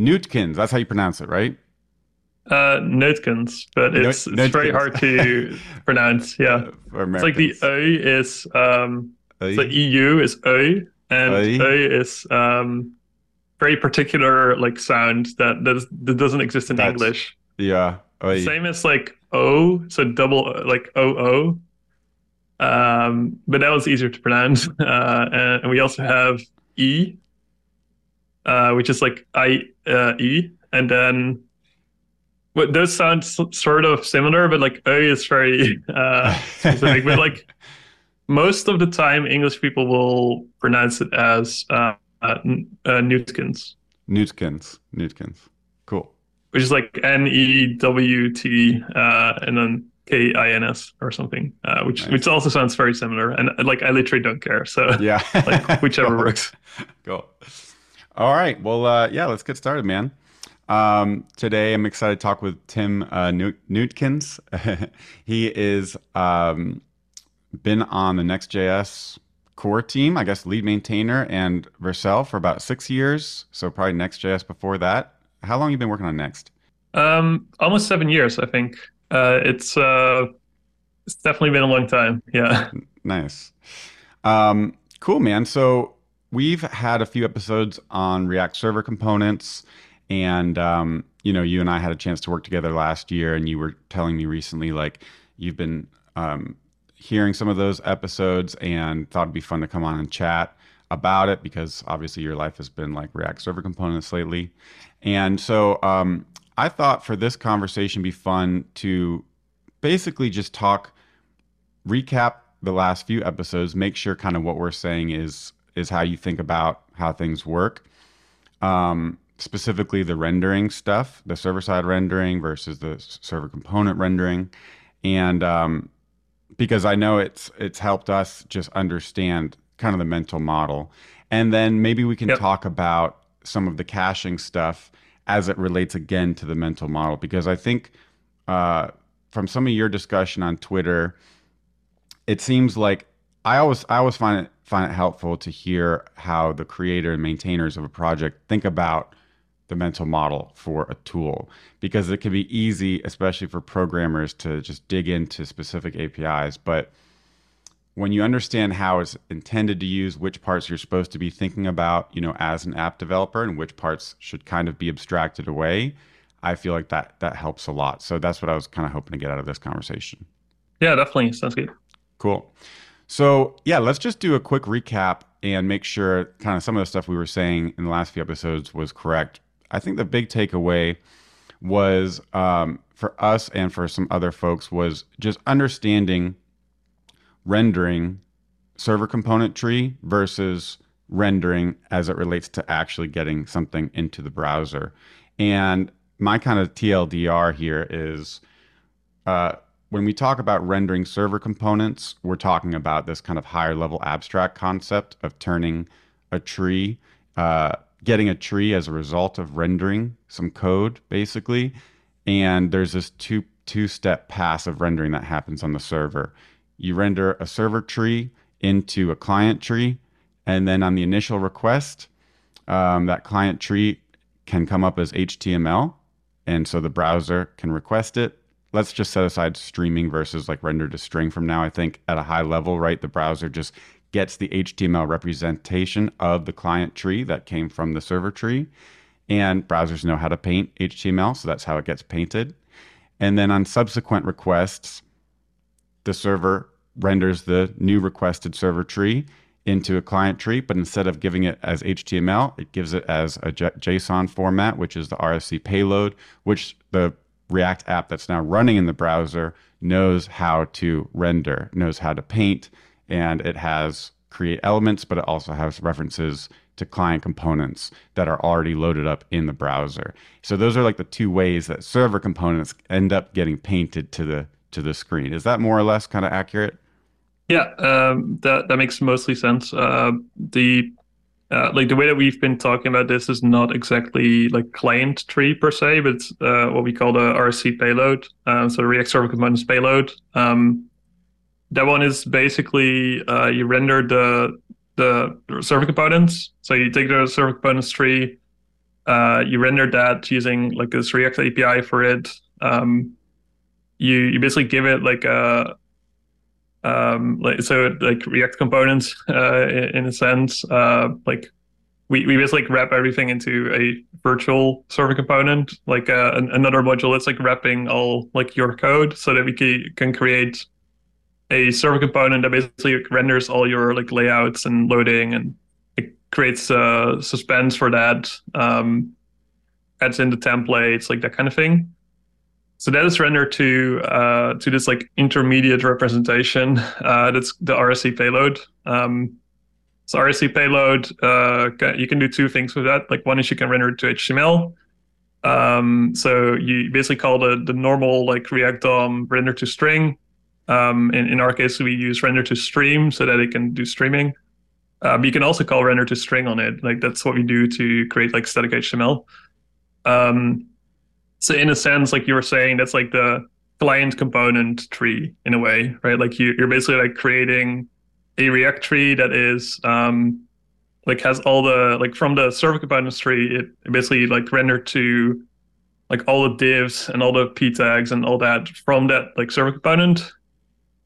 Nootkins. That's how you pronounce it, right? Uh, Nootkins, but it's, No- it's very hard to pronounce. Yeah, it's like the. Ö is um, the EU is Ö, and. Ö is um, very particular like sound that that, is, that doesn't exist in That's- English. yeah. Oei. Same as like O, so double like O O. Um, but that was easier to pronounce. Uh, and, and we also have E, uh, which is like I uh, E, and then what those sound sort of similar, but like O is very uh, specific. but like most of the time, English people will pronounce it as uh, uh, uh, Nootkins, Nootkins. Nootkins. Cool. which is like N E W T uh, and then K I N S or something, uh, which Nice. which also sounds very similar. And like I literally don't care. So Yeah. like whichever works. Cool. All right. Well, uh, yeah, let's get started, man. Um, today, I'm excited to talk with Tim uh, Newt- Nootkins. he is um, been on the Next.js core team, I guess, lead maintainer and Vercel for about six years. So probably Next.js before that. How long you been working on Next? Um, almost seven years, I think. Uh, it's uh, it's definitely been a long time. Yeah. Nice. Um, cool, man. So we've had a few episodes on React Server components, and um, you know, you and I had a chance to work together last year, and you were telling me recently, like you've been um, hearing some of those episodes, and thought it'd be fun to come on and chat about it because obviously your life has been like React Server components lately, and so um, I thought for this conversation be fun to basically just talk recap the last few episodes make sure kind of what we're saying is is how you think about how things work. Um, specifically the rendering stuff the server side rendering versus the server component rendering. And um, because i know it's it's helped us just understand kind of the mental model. And then maybe we can Yep. talk about some of the caching stuff as it relates again to the mental model. Because i think uh, from some of your discussion on twitter it seems like I always I always find it find it helpful to hear how the creator and maintainers of a project think about the mental model for a tool because it can be easy, especially for programmers, to just dig into specific APIs. But when you understand how it's intended to use, which parts you're supposed to be thinking about, you know, as an app developer, and which parts should kind of be abstracted away, I feel like that that helps a lot. So that's what I was kind of hoping to get out of this conversation. Yeah, definitely. Sounds good. Cool. So, yeah, let's just do a quick recap and make sure kind of some of the stuff we were saying in the last few episodes was correct. I think the big takeaway was um, for us and for some other folks was just understanding rendering server component tree versus rendering as it relates to actually getting something into the browser. And my kind of TLDR here is uh, when we talk about rendering server components, we're talking about this kind of higher level abstract concept of turning a tree, uh, getting a tree as a result of rendering some code, basically. And there's this two two step pass of rendering that happens on the server. You render a server tree into a client tree, and then on the initial request, um, that client tree can come up as HTML, and so the browser can request it. Let's just set aside streaming versus like render to string from now. I think at a high level, right, the browser just gets the HTML representation of the client tree that came from the server tree. And browsers know how to paint HTML, so that's how it gets painted. And then on subsequent requests, the server renders the new requested server tree into a client tree, but instead of giving it as HTML, it gives it as a JSON format, which is the RSC payload, which the React app that's now running in the browser knows how to render, knows how to paint, and it has create elements, but it also has references to client components that are already loaded up in the browser. So those are like the two ways that server components end up getting painted to the to the screen. Is that more or less kind of accurate? Yeah, um, that that makes mostly sense. Uh, the uh, like the way that we've been talking about this is not exactly like client tree per se, but uh, what we call the RC payload. Um, so the React Server Components payload. Um, that one is basically uh, you render the the server components. So you take the server components tree, Uh, you render that using like this React API for it. Um, you you basically give it like a um, like so like React components uh, in, a sense. Uh, like we we basically wrap everything into a virtual server component, like uh, an, another module that's like wrapping all like your code, so that we can, can create a server component that basically renders all your like layouts and loading and it creates uh, suspense for that, um, adds in the templates, like that kind of thing. So that is rendered to uh, to this like intermediate representation. Uh, that's the RSC payload. Um, so RSC payload, uh, you can do two things with that. Like one is you can render it to HTML. Um, so you basically call the the normal like React DOM render to string. Um, in, in our case, we use render to stream so that it can do streaming. Uh, but you can also call render to string on it. Like that's what we do to create like static HTML. Um, so in a sense, like you were saying, that's like the client component tree in a way, right? Like you, you're basically like creating a React tree that is um, like has all the like from the server components tree, it basically like rendered to like all the divs and all the p tags and all that from that like server component.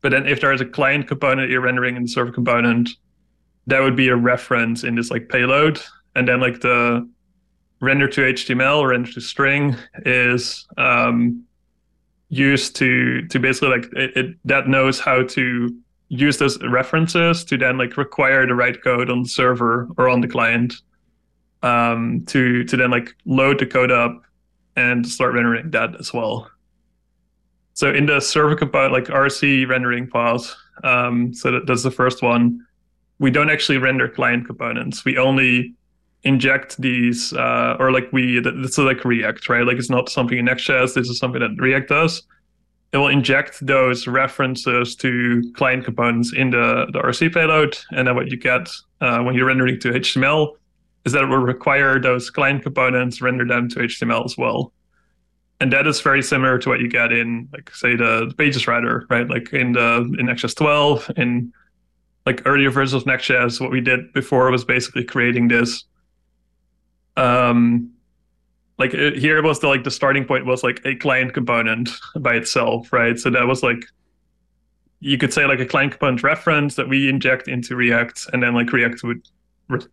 But then if there is a client component you're rendering in the server component, that would be a reference in this like payload. And then like the render to HTML or render to string is um, used to to basically like it, it, that knows how to use those references to then like require the right code on the server or on the client um, to to then like load the code up and start rendering that as well. So in the server component, like RC rendering pause, um, so that, that's the first one. We don't actually render client components. We only inject these uh, or like we this is like react right? Like it's not something in nextjs this is something that react does. It will inject those references to client components in the, the rc payload and then what you get uh, when you're rendering to html is that it will require those client components render them to html as well. And that is very similar to what you get in like say the, the pages router right? Like in the in nextjs 12 in like earlier versions of nextjs what we did before was basically creating this um like it, here was the like the starting point was like a client component by itself right? So that was like you could say like a client component reference that we inject into react and then like react would re-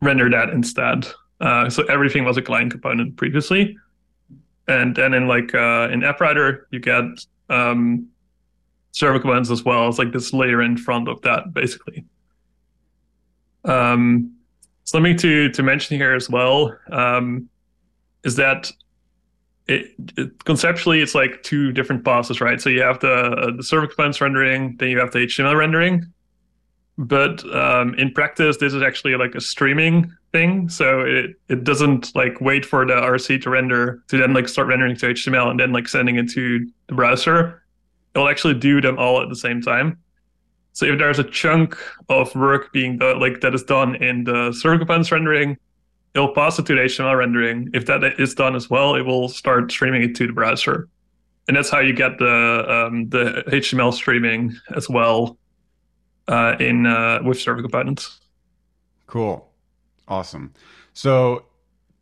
render that instead. Uh, so everything was a client component previously. And then in like uh, in App Router you get um, server components as well. It's like this layer in front of that basically. Um, something to to mention here as well um, is that it, it, conceptually it's like two different processes, right? So you have the uh, the server components rendering, then you have the HTML rendering. But um, in practice, this is actually like a streaming thing. So it, it doesn't like wait for the RC to render to then like start rendering to HTML and then like sending it to the browser. It'll actually do them all at the same time. So if there's a chunk of work being done, like that is done in the components rendering, it'll pass it to the HTML rendering. If that is done as well, it will start streaming it to the browser, and that's how you get the um, the HTML streaming as well uh, in uh, with server components. Cool, awesome. So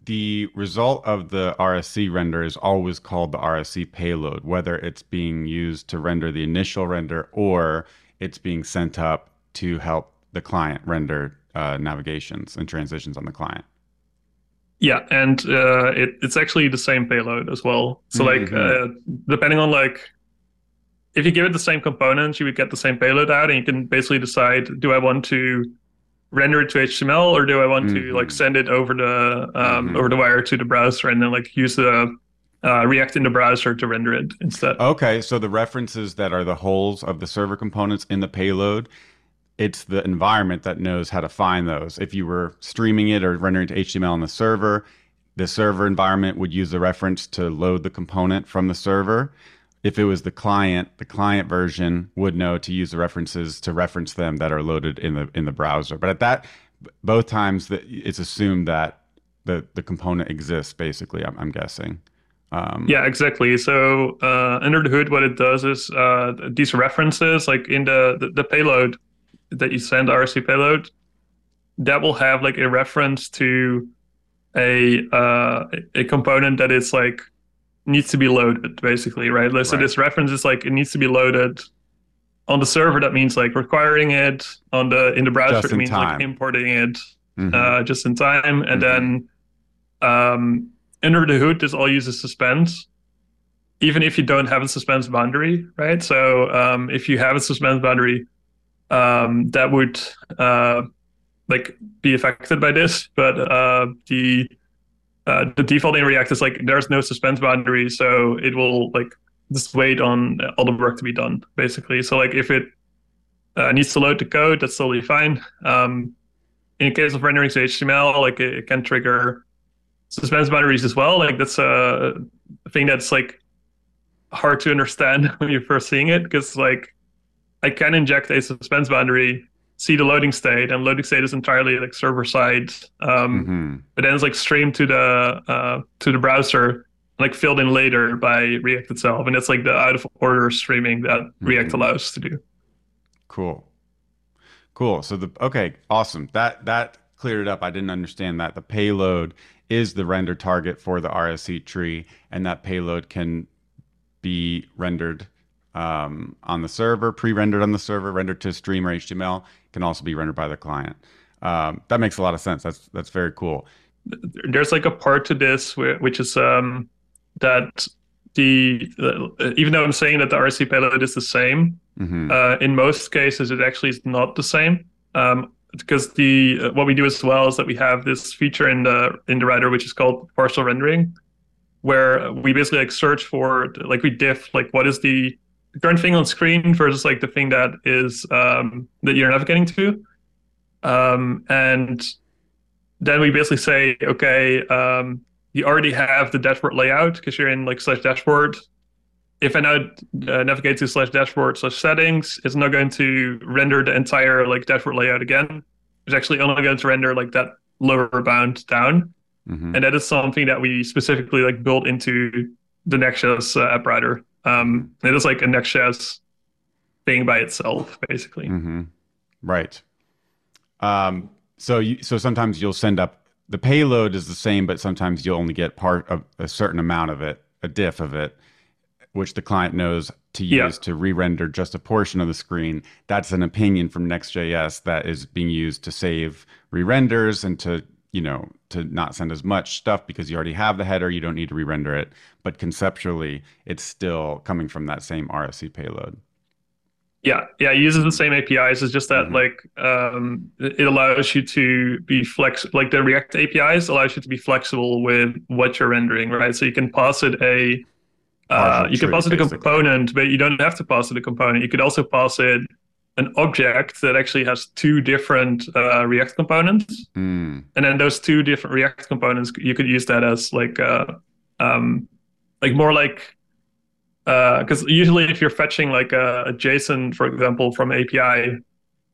the result of the RSC render is always called the RSC payload, whether it's being used to render the initial render or it's being sent up to help the client render uh, navigations and transitions on the client. Yeah, and uh, it, it's actually the same payload as well. So mm-hmm. like, uh, depending on like, if you give it the same components, you would get the same payload out, and you can basically decide: do I want to render it to HTML, or do I want mm-hmm. to like send it over the um, mm-hmm. over the wire to the browser, and then like use the uh, React in the browser to render it instead. Okay, so the references that are the holes of the server components in the payload, it's the environment that knows how to find those. If you were streaming it or rendering to HTML on the server, the server environment would use the reference to load the component from the server. If it was the client, the client version would know to use the references to reference them that are loaded in the in the browser. But at that, both times, that it's assumed that the the component exists. Basically, I'm, I'm guessing. Um, yeah, exactly. So uh, under the hood, what it does is uh, these references, like in the, the, the payload that you send RC payload, that will have like a reference to a uh, a component that is like needs to be loaded basically, right? So Right. this reference is like it needs to be loaded on the server. That means like requiring it on the in the browser. Just It means time. like importing it Mhm. uh, just in time, and Mhm. then um, under the hood, this all uses suspense. Even if you don't have a suspense boundary, right? So um, if you have a suspense boundary, um, that would uh, like be affected by this. But uh, the uh, the default in React is like there's no suspense boundary, so it will like just wait on all the work to be done, basically. So like if it uh, needs to load the code, that's totally fine. Um, in case of rendering to HTML, like it, it can trigger suspense boundaries as well. Like that's a thing that's like hard to understand when you're first seeing it because like I can inject a suspense boundary, see the loading state, and loading state is entirely like server side. Um, Mhm. but then it's like streamed to the uh, to the browser, like filled in later by React itself, and it's like the out of order streaming that React Mhm. allows to do. Cool. Cool. So the okay, awesome. That that cleared it up. I didn't understand that. The payload is the render target for the RSC tree, and that payload can be rendered um, on the server, pre-rendered on the server, rendered to stream or HTML. Can also be rendered by the client. Um, that makes a lot of sense. That's that's very cool. There's like a part to this whi- which is um, that the uh, even though I'm saying that the RSC payload is the same, hmm uh, in most cases it actually is not the same. Um, because the uh, what we do as well is that we have this feature in the in the router which is called partial rendering, where we basically like search for like we diff like what is the current thing on screen versus like the thing that is um, that you're navigating to, um, and then we basically say okay um, you already have the dashboard layout because you're in like slash dashboard. If I now uh, navigate to slash dashboard slash settings, it's not going to render the entire like dashboard layout again. It's actually only going to render like that lower bound down, hmm and that is something that we specifically like built into the Next.js uh, app router. Um, it is like a Next.js thing by itself, basically. hmm Right. Um, so you so sometimes you'll send up the payload is the same, but sometimes you'll only get part of a certain amount of it, a diff of it, which the client knows to use Yeah. to re-render just a portion of the screen. That's an opinion from Next.js that is being used to save re-renders and to you know to not send as much stuff because you already have the header. You don't need to re-render it, but conceptually, it's still coming from that same RSC payload. Yeah, yeah, it uses the same APIs. It's just that Mhm. like um, it it allows you to be flex like the React APIs allows you to be flexible with what you're rendering, right? So you can pass it a uh, you can pass it a component, but you don't have to pass it a component. You could also pass it an object that actually has two different uh, React components, Mm. and then those two different React components you could use that as like uh, um, like more like because usually if you're fetching like a, a JSON, for example, from API,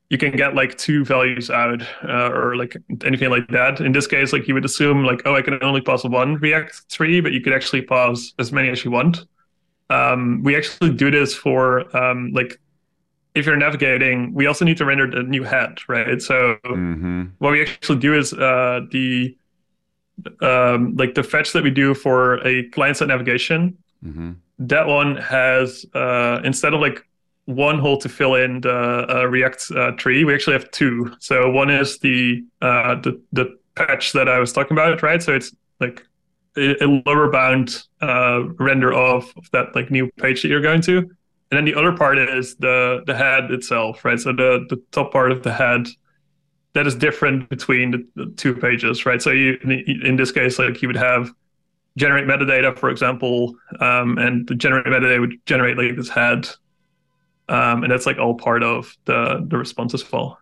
you can get like two values out uh, or like anything like that. In this case, like you would assume like, oh, I can only pass one React tree, but you could actually pass as many as you want. Um, we actually do this for um, like if you're navigating, we also need to render the new head, right? So hmm what we actually do is uh, the um, like the fetch that we do for a client-side navigation hmm that one has uh, instead of like one hole to fill in the uh, React uh, tree, we actually have two. So one is the uh, the the patch that I was talking about, right? So it's like a, lower bound uh, render of, of that like new page that you're going to, and then the other part is the the head itself, right? So the the top part of the head that is different between the, the two pages, right? So you in, in this case, like you would have generate metadata, for example, um, and the generate metadata would generate like this head, um, and that's like all part of the the responses file.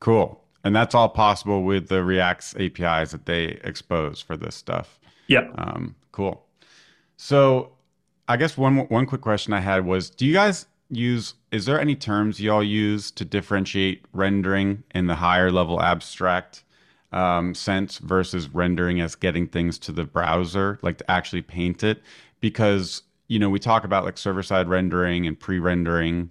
Cool. And that's all possible with the React's APIs that they expose for this stuff. Yeah. Um, cool. So, I guess one one quick question I had was: Do you guys use? Is there any terms y'all use to differentiate rendering in the higher level abstract um, sense versus rendering as getting things to the browser, like to actually paint it? Because you know we talk about like server side rendering and pre rendering,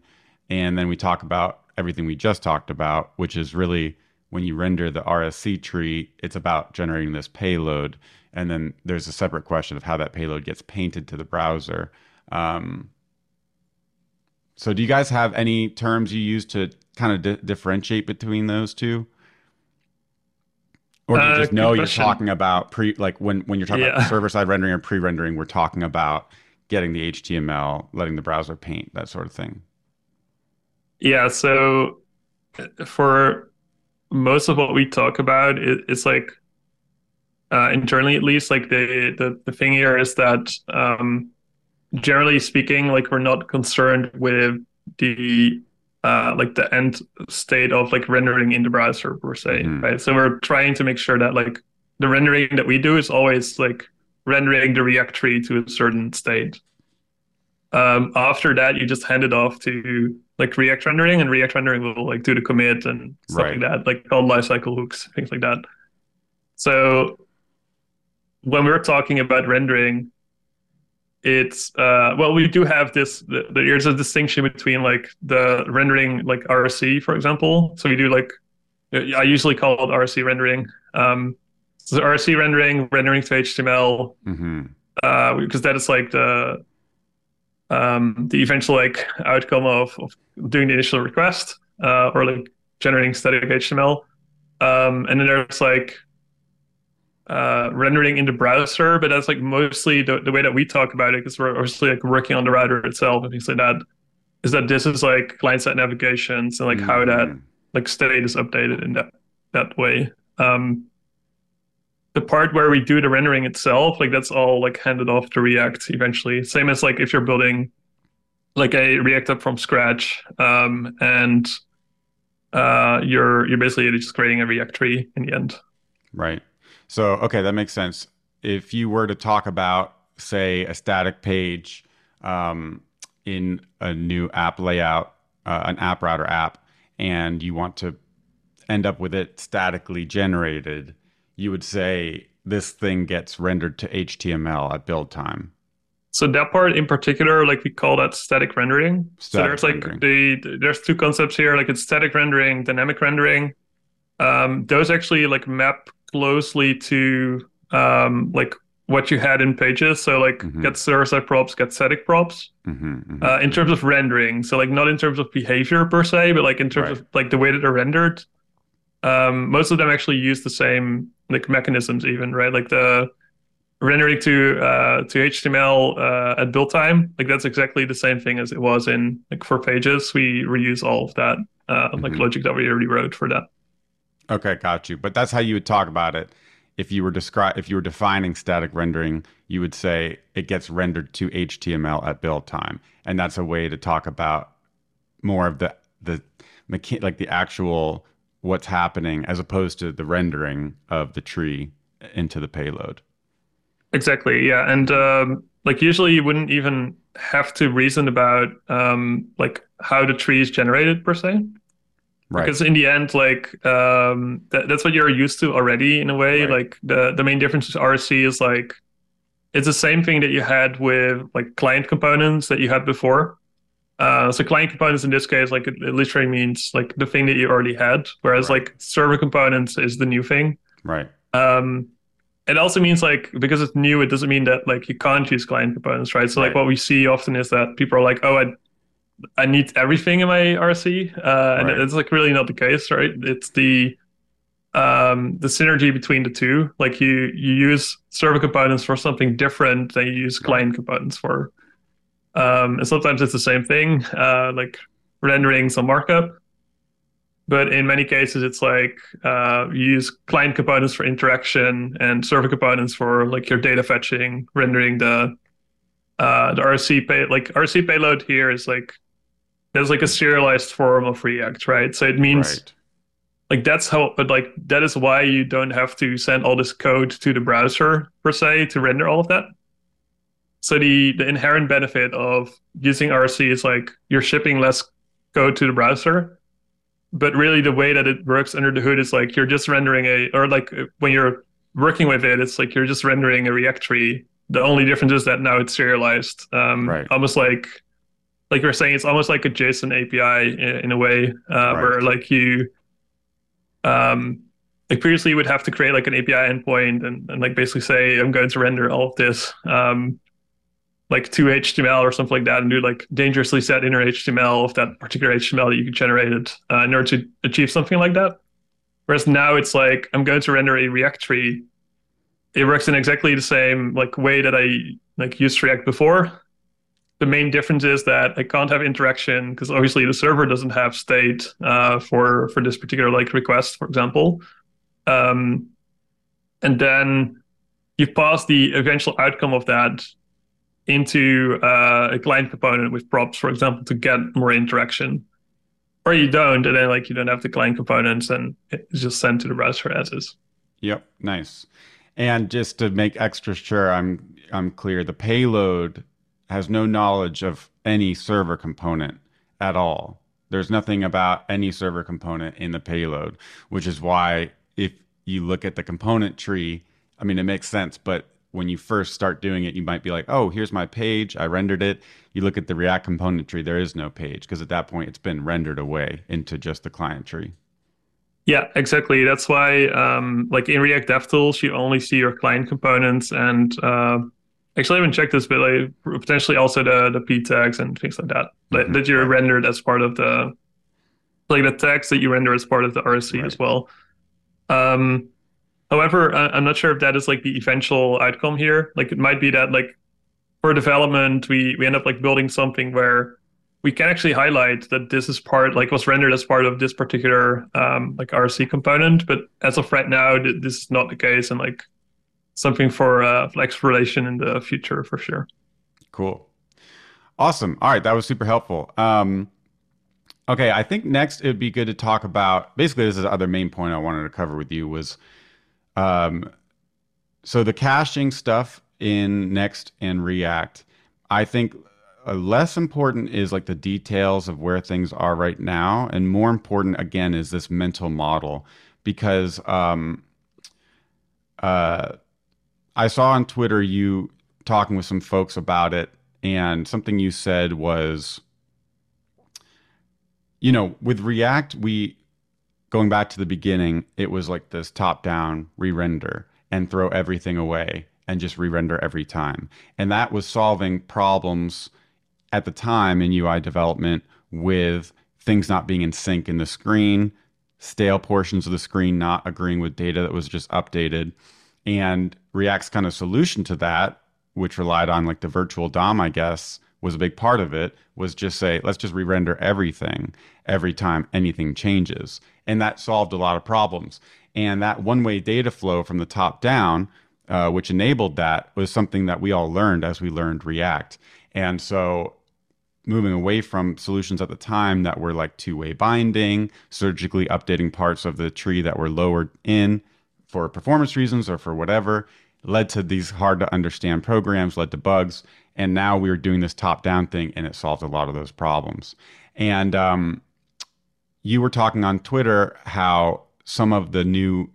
and then we talk about everything we just talked about, which is really when you render the RSC tree, it's about generating this payload. And then there's a separate question of how that payload gets painted to the browser. Um, so, do you guys have any terms you use to kind of di- differentiate between those two? Or do you Uh, just good know you're talking about pre, like when, when you're talking Yeah. about server side rendering or pre rendering, we're talking about getting the HTML, letting the browser paint, that sort of thing. Yeah, so for most of what we talk about, it, it's like uh, internally at least, like the, the the thing here is that um, generally speaking, like we're not concerned with the uh, like the end state of like rendering in the browser per se, Mhm. right? So we're trying to make sure that like the rendering that we do is always like rendering the React tree to a certain state. Um, after that, you just hand it off to like React rendering, and React rendering will like do the commit and stuff Right. like that, like all lifecycle hooks, things like that. So when we're talking about rendering, it's uh, well, we do have this. The, there's a distinction between like the rendering, like RC, for example. So we do like I usually call it RC rendering. Um, so RC rendering, rendering to HTML, hmm uh, because that is like the um, the eventual like outcome of, of doing the initial request uh, or like generating static HTML. Um, and then there's like uh, rendering in the browser, but that's like mostly the, the way that we talk about it because we're obviously like working on the router itself and things like that. Is that this is like client side navigations and like how that Mhm. like state is updated in that that way. Um, the part where we do the rendering itself, like that's all like handed off to React eventually. Same as like if you're building like a React app from scratch, um, and uh, you're you're basically just creating a React tree in the end. Right. So, okay, that makes sense. If you were to talk about, say, a static page um, in a new app layout, uh, an app router app, and you want to end up with it statically generated, you would say this thing gets rendered to HTML at build time. So that part in particular, like we call that static rendering. so there's like rendering. the there's two concepts here, like it's static rendering, dynamic rendering. Um, those actually like map closely to um, like what you had in pages. So like Mhm. get server side props, get static props. hmm Uh, in terms of rendering, so like not in terms of behavior per se, but like in terms Right. of like the way that they're rendered. Um, most of them actually use the same like mechanisms, even right, like the rendering to uh, to HTML uh, at build time. Like that's exactly the same thing as it was in like for pages. We reuse all of that uh, like Mhm. logic that we already wrote for that. Okay, got you. But that's how you would talk about it. If you were descri- if you were defining static rendering, you would say it gets rendered to HTML at build time, and that's a way to talk about more of the the mecha- like the actual what's happening as opposed to the rendering of the tree into the payload. Exactly. Yeah. And um, like usually you wouldn't even have to reason about um, like how the tree is generated per se. Right. Because in the end, like um, that, that's what you're used to already in a way. Right. Like the the main difference with RC is like it's the same thing that you had with like client components that you had before. Uh, so client components in this case, like it, it literally means like the thing that you already had, whereas Right. like server components is the new thing. right. Um, it also means like because it's new, it doesn't mean that like you can't use client components, right? So like what we see often is that people are like, oh, I I need everything in my RC, uh, and Right. it's like really not the case, right? It's the um, the synergy between the two. Like you you use server components for something different than you use client components for. Um, and sometimes it's the same thing, uh, like rendering some markup. But in many cases, it's like uh, you use client components for interaction and server components for like your data fetching, rendering the uh, the RC pay like RC payload here is like there's like a serialized form of React, right? So it means Right. like that's how but like that is why you don't have to send all this code to the browser per se to render all of that so the the inherent benefit of using rc is like you're shipping less code to the browser but really the way that it works under the hood is like you're just rendering a or like when you're working with it it's like you're just rendering a react tree the only difference is that now it's serialized um Right. almost like like you're saying it's almost like a json api in, in a way uh Right. where like you Um, like previously, you would have to create like an API endpoint and, and like basically say, I'm going to render all of this. Um, like to HTML or something like that and do like dangerously set inner HTML of that particular HTML that you generated uh, in order to achieve something like that. Whereas now it's like I'm going to render a React tree. It works in exactly the same like way that I like used React before. The main difference is that I can't have interaction because obviously the server doesn't have state uh, for for this particular like request, for example. Um, and then you pass the eventual outcome of that into uh, a client component with props, for example, to get more interaction. Or you don't, and then like you don't have the client components, and it's just sent to the browser as is. Yep, nice. And just to make extra sure I'm I'm clear, the payload has no knowledge of any server component at all. There's nothing about any server component in the payload, which is why if you look at the component tree, I mean, it makes sense, but when you first start doing it, you might be like, oh, here's my page. I rendered it. You look at the React component tree, there is no page because at that point it's been rendered away into just the client tree. Yeah, exactly. That's why, um, like in React DevTools, you only see your client components. And uh, actually, I haven't checked this, but like potentially also the the p tags and things like that mm-hmm. that, you're rendered as part of the like the tags that you render as part of the RSC right. as well. Um, However, I'm not sure if that is like the eventual outcome here. Like it might be that like for development, we we end up like building something where we can actually highlight that this is part like was rendered as part of this particular um, like RC component. But as of right now, this is not the case, and like something for uh, for exploration in the future for sure. Cool, awesome. All right, that was super helpful. Um, okay, I think next it would be good to talk about. Basically, this is the other main point I wanted to cover with you was um, so the caching stuff in Next and React, I think uh, less important is like the details of where things are right now, and more important again is this mental model. Because um, uh, I saw on Twitter you talking with some folks about it, and something you said was, you know, with React we going back to the beginning, it was like this top down re render and throw everything away and just re render every time. And that was solving problems at the time in UI development with things not being in sync in the screen, stale portions of the screen not agreeing with data that was just updated. And React's kind of solution to that, which relied on like the virtual DOM, I guess, was a big part of it, was just say, let's just re render everything every time anything changes and that solved a lot of problems. And that one way data flow from the top down, uh, which enabled that, was something that we all learned as we learned React. And so moving away from solutions at the time that were like two way binding, surgically updating parts of the tree that were lowered in for performance reasons or for whatever, led to these hard to understand programs, led to bugs. And now we are doing this top down thing and it solved a lot of those problems. And um, you were talking on Twitter how some of the new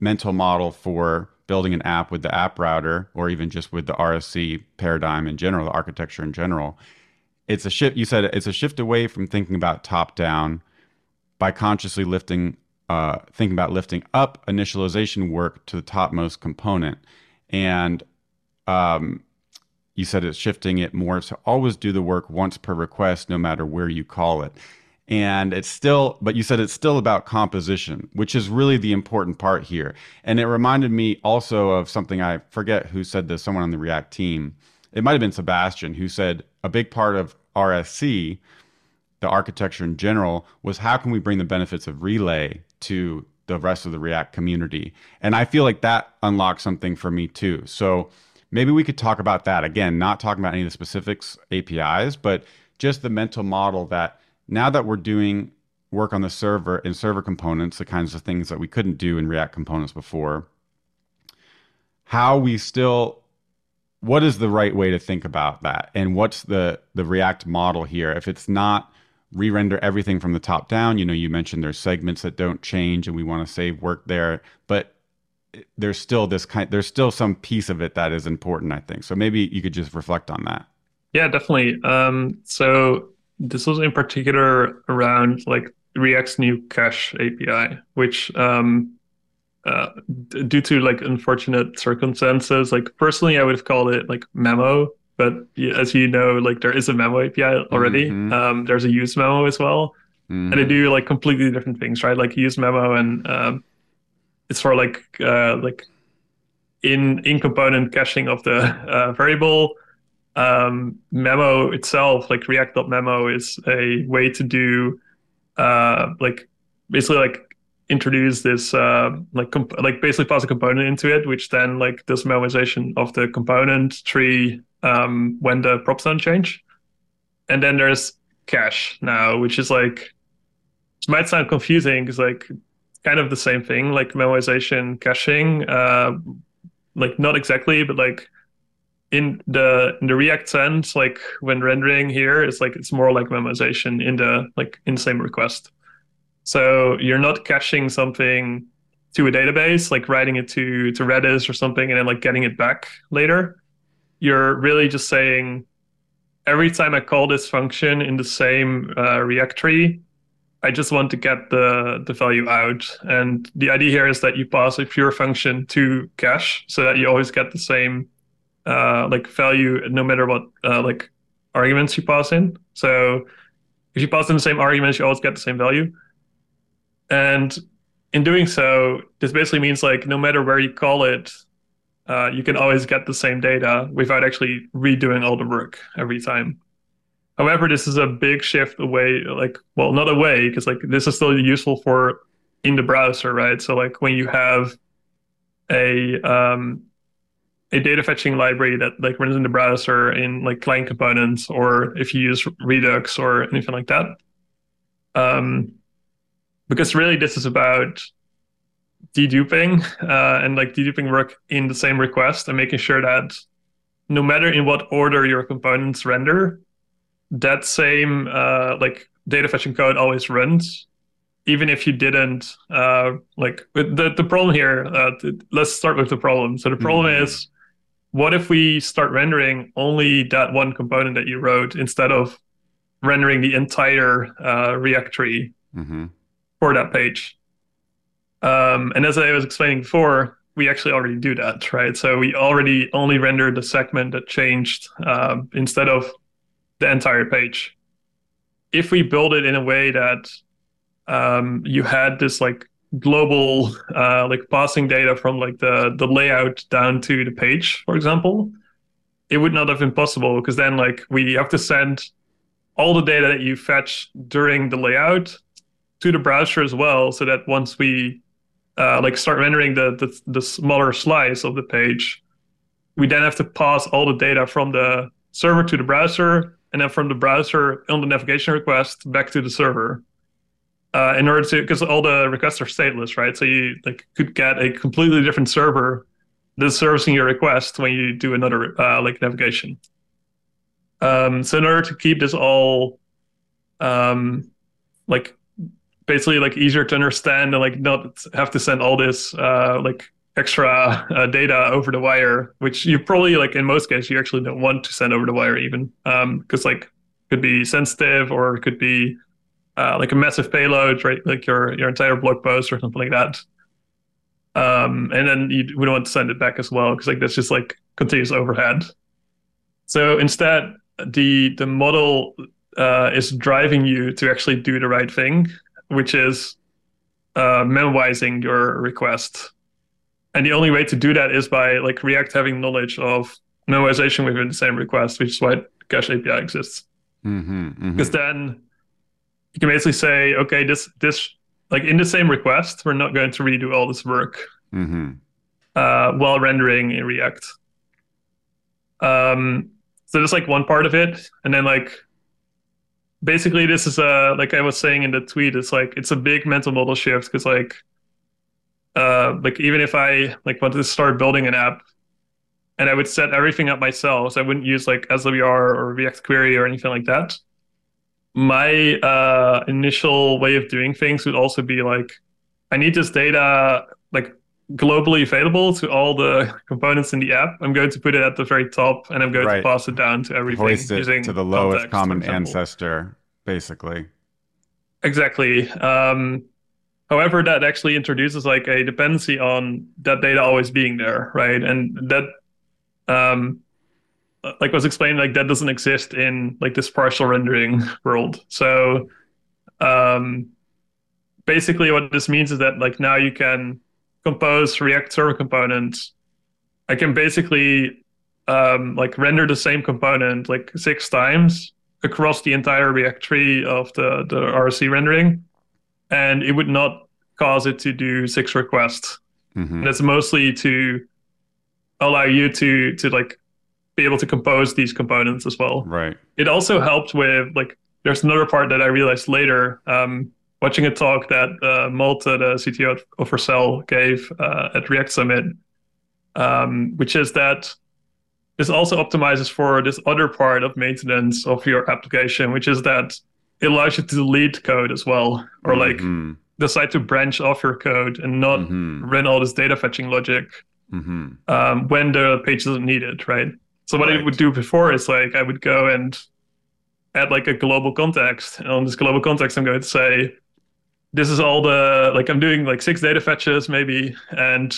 mental model for building an app with the app router or even just with the RSC paradigm in general, the architecture in general, it's a shift. You said it's a shift away from thinking about top down by consciously lifting, uh, thinking about lifting up initialization work to the topmost component. And um, you said it's shifting it more to always do the work once per request, no matter where you call it and it's still but you said it's still about composition which is really the important part here. And it reminded me also of something i forget who said this someone on the react team. It might have been sebastian who said a big part of rsc the architecture in general was how can we bring the benefits of relay to the rest of the react community? And i feel like that unlocks something for me too. So maybe we could talk about that. Again not talking about any of the specifics apis but just the mental model that now that we're doing work on the server and server components, the kinds of things that we couldn't do in React components before, how we still what is the right way to think about that? And what's the the react model here? If it's not re-render everything from the top down you know you mentioned there's segments that don't change and we want to save work there but there's still this kind there's still some piece of it that is important i think. So maybe you could just reflect on that. Yeah definitely. Um, so this was in particular around like React's new cache API, which um, uh, due to like unfortunate circumstances, like personally, I would have called it like memo. But as you know, like there is a memo API already. Mm-hmm. Um, there's a use memo as well, mm-hmm. and they do like completely different things, right? Like use memo, and um, it's for like uh, like in in component caching of the uh, variable. Um, memo itself, like React.memo, is a way to do uh, like basically like introduce this uh, like comp- like basically pass a component into it, which then like does memoization of the component tree um, when the props don't change. And then there's cache now, which is like it might sound confusing because like kind of the same thing, like memoization, caching. Uh, like not exactly, but like in the in the React sense, like when rendering here, it's like it's more like memoization in the like in the same request. So you're not caching something to a database, like writing it to to Redis or something, and then like getting it back later. You're really just saying every time I call this function in the same uh, React tree, I just want to get the, the value out. And the idea here is that you pass a pure function to cache so that you always get the same uh, like value no matter what uh, like arguments you pass in. So if you pass in the same arguments, you always get the same value. And in doing so, this basically means like no matter where you call it, uh, you can always get the same data without actually redoing all the work every time. However, this is a big shift away, like, well, not away, because like this is still useful for in the browser, right? So like when you have a um, a data fetching library that like runs in the browser in like client components, or if you use Redux or anything like that. Um, because really this is about deduping uh, and like deduping work in the same request and making sure that no matter in what order your components render, that same uh, like data fetching code always runs even if you didn't uh, like the the problem here uh, let's start with the problem so the problem mm-hmm. is what if we start rendering only that one component that you wrote instead of rendering the entire uh, react tree mm-hmm. for that page um, and as i was explaining before we actually already do that right so we already only render the segment that changed uh, instead of the entire page. If we build it in a way that um, you had this like global uh, like passing data from like the the layout down to the page, for example, it would not have been possible because then like we have to send all the data that you fetch during the layout to the browser as well, so that once we uh, like start rendering the, the the smaller slice of the page, we then have to pass all the data from the server to the browser and then from the browser on the navigation request back to the server. Uh, in order to, because all the requests are stateless, right? So you like could get a completely different server that's servicing your request when you do another uh, like navigation. Um, so in order to keep this all, um, like basically like easier to understand and like not have to send all this uh, like extra uh, data over the wire, which you probably like in most cases you actually don't want to send over the wire even because um, like could be sensitive or it could be uh, like a massive payload, right? Like your your entire blog post or something like that. Um, and then you we don't want to send it back as well because like that's just like continuous overhead. So instead, the the model uh, is driving you to actually do the right thing, which is uh, memoizing your request and the only way to do that is by like React having knowledge of memoization within the same request, which is why Cache API exists. Because mm-hmm, mm-hmm. then you can basically say, okay, this this like in the same request, we're not going to redo all this work mm-hmm. uh, while rendering in React. Um, so that's like one part of it, and then like basically this is a like I was saying in the tweet, it's like it's a big mental model shift because like uh, like even if I like wanted to start building an app and I would set everything up myself, so I wouldn't use like SWR or React Query or anything like that. My uh, initial way of doing things would also be like, I need this data like globally available to all the components in the app. I'm going to put it at the very top, and I'm going right. to pass it down to everything Hoist it to the lowest context, common ancestor, basically. exactly. Um, however, that actually introduces like a dependency on that data always being there, right? And that, um, like was explained, like that doesn't exist in like this partial rendering world. So, um, basically, what this means is that like now you can compose React server components. I can basically um, like render the same component like six times across the entire React tree of the, the RSC rendering, and it would not cause it to do six requests. Mm-hmm. And it's mostly to allow you to to like be able to compose these components as well. Right. It also helped with like there's another part that I realized later, um, watching a talk that uh, Malte, the CTO of Vercel, gave uh, at React Summit, um, which is that this also optimizes for this other part of maintenance of your application, which is that it allows you to delete code as well, or mm-hmm. like decide to branch off your code and not mm-hmm. run all this data fetching logic mm-hmm. um, when the page doesn't need it, right? So what right. I would do before is like I would go and add like a global context, and on this global context, I'm going to say, this is all the like I'm doing like six data fetches maybe, and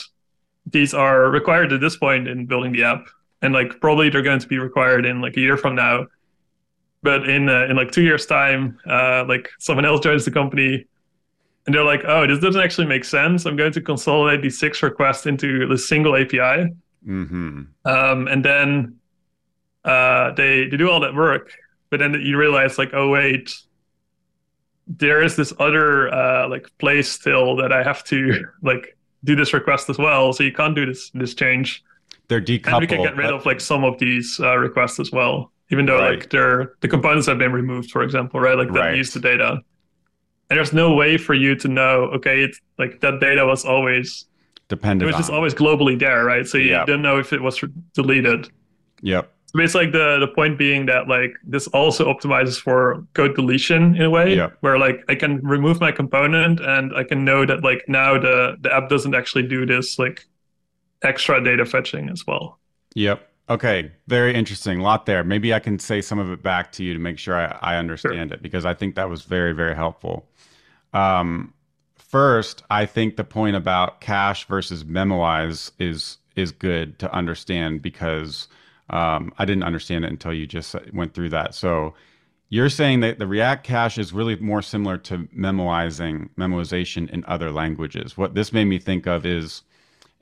these are required at this point in building the app and like probably they're going to be required in like a year from now. But in uh, in like two years' time, uh, like someone else joins the company, and they're like, "Oh, this doesn't actually make sense. I'm going to consolidate these six requests into the single API." Mm-hmm. Um, and then uh, they they do all that work, but then you realize like, oh wait, there is this other uh, like place still that I have to like do this request as well. So you can't do this this change they're decoupled. And we can get rid of like some of these uh, requests as well, even though right. like they're the components have been removed, for example, right? Like that right. use the data. And there's no way for you to know, okay, it's like that data was always dependent. It was on. just always globally there, right? So you yep. didn't know if it was deleted. Yep. So it's like the the point being that like this also optimizes for code deletion in a way, where like I can remove my component and I can know that like now the the app doesn't actually do this like extra data fetching as well. Yep. Okay. Very interesting. A lot there. Maybe I can say some of it back to you to make sure I, I understand sure. it because I think that was very, very helpful. Um, first, I think the point about cache versus memoize is is good to understand because um, I didn't understand it until you just went through that. So you're saying that the React cache is really more similar to memoizing memoization in other languages. What this made me think of is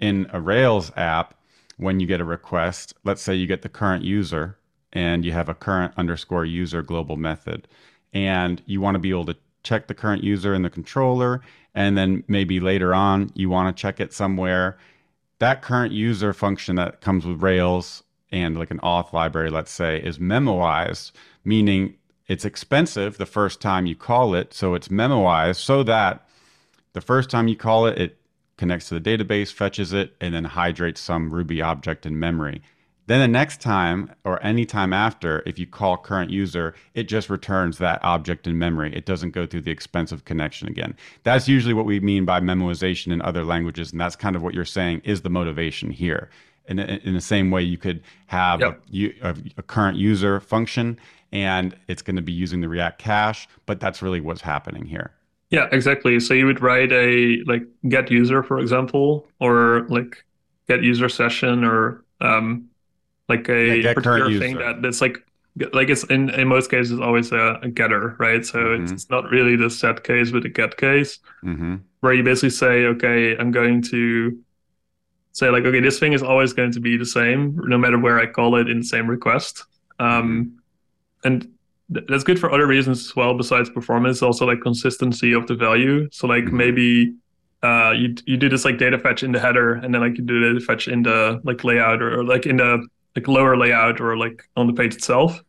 in a Rails app, when you get a request, let's say you get the current user and you have a current underscore user global method, and you want to be able to check the current user in the controller, and then maybe later on you want to check it somewhere. That current user function that comes with Rails and like an auth library, let's say, is memoized, meaning it's expensive the first time you call it. So it's memoized so that the first time you call it, it connects to the database, fetches it, and then hydrates some Ruby object in memory. Then the next time or any time after, if you call current user, it just returns that object in memory. It doesn't go through the expensive connection again. That's usually what we mean by memoization in other languages. And that's kind of what you're saying is the motivation here. In, in the same way, you could have yep. a, a, a current user function and it's going to be using the React cache, but that's really what's happening here. Yeah, exactly. So you would write a like get user, for example, or like get user session, or um, like a particular thing that that's like like it's in in most cases always a, a getter, right? So mm-hmm. it's, it's, not really the set case, but the get case, mm-hmm. where you basically say, okay, I'm going to say like, okay, this thing is always going to be the same, no matter where I call it in the same request. Um, and that's good for other reasons as well besides performance also like consistency of the value so like mm-hmm. maybe uh you you do this like data fetch in the header and then like you do data fetch in the like layout or, or like in the like lower layout or like on the page itself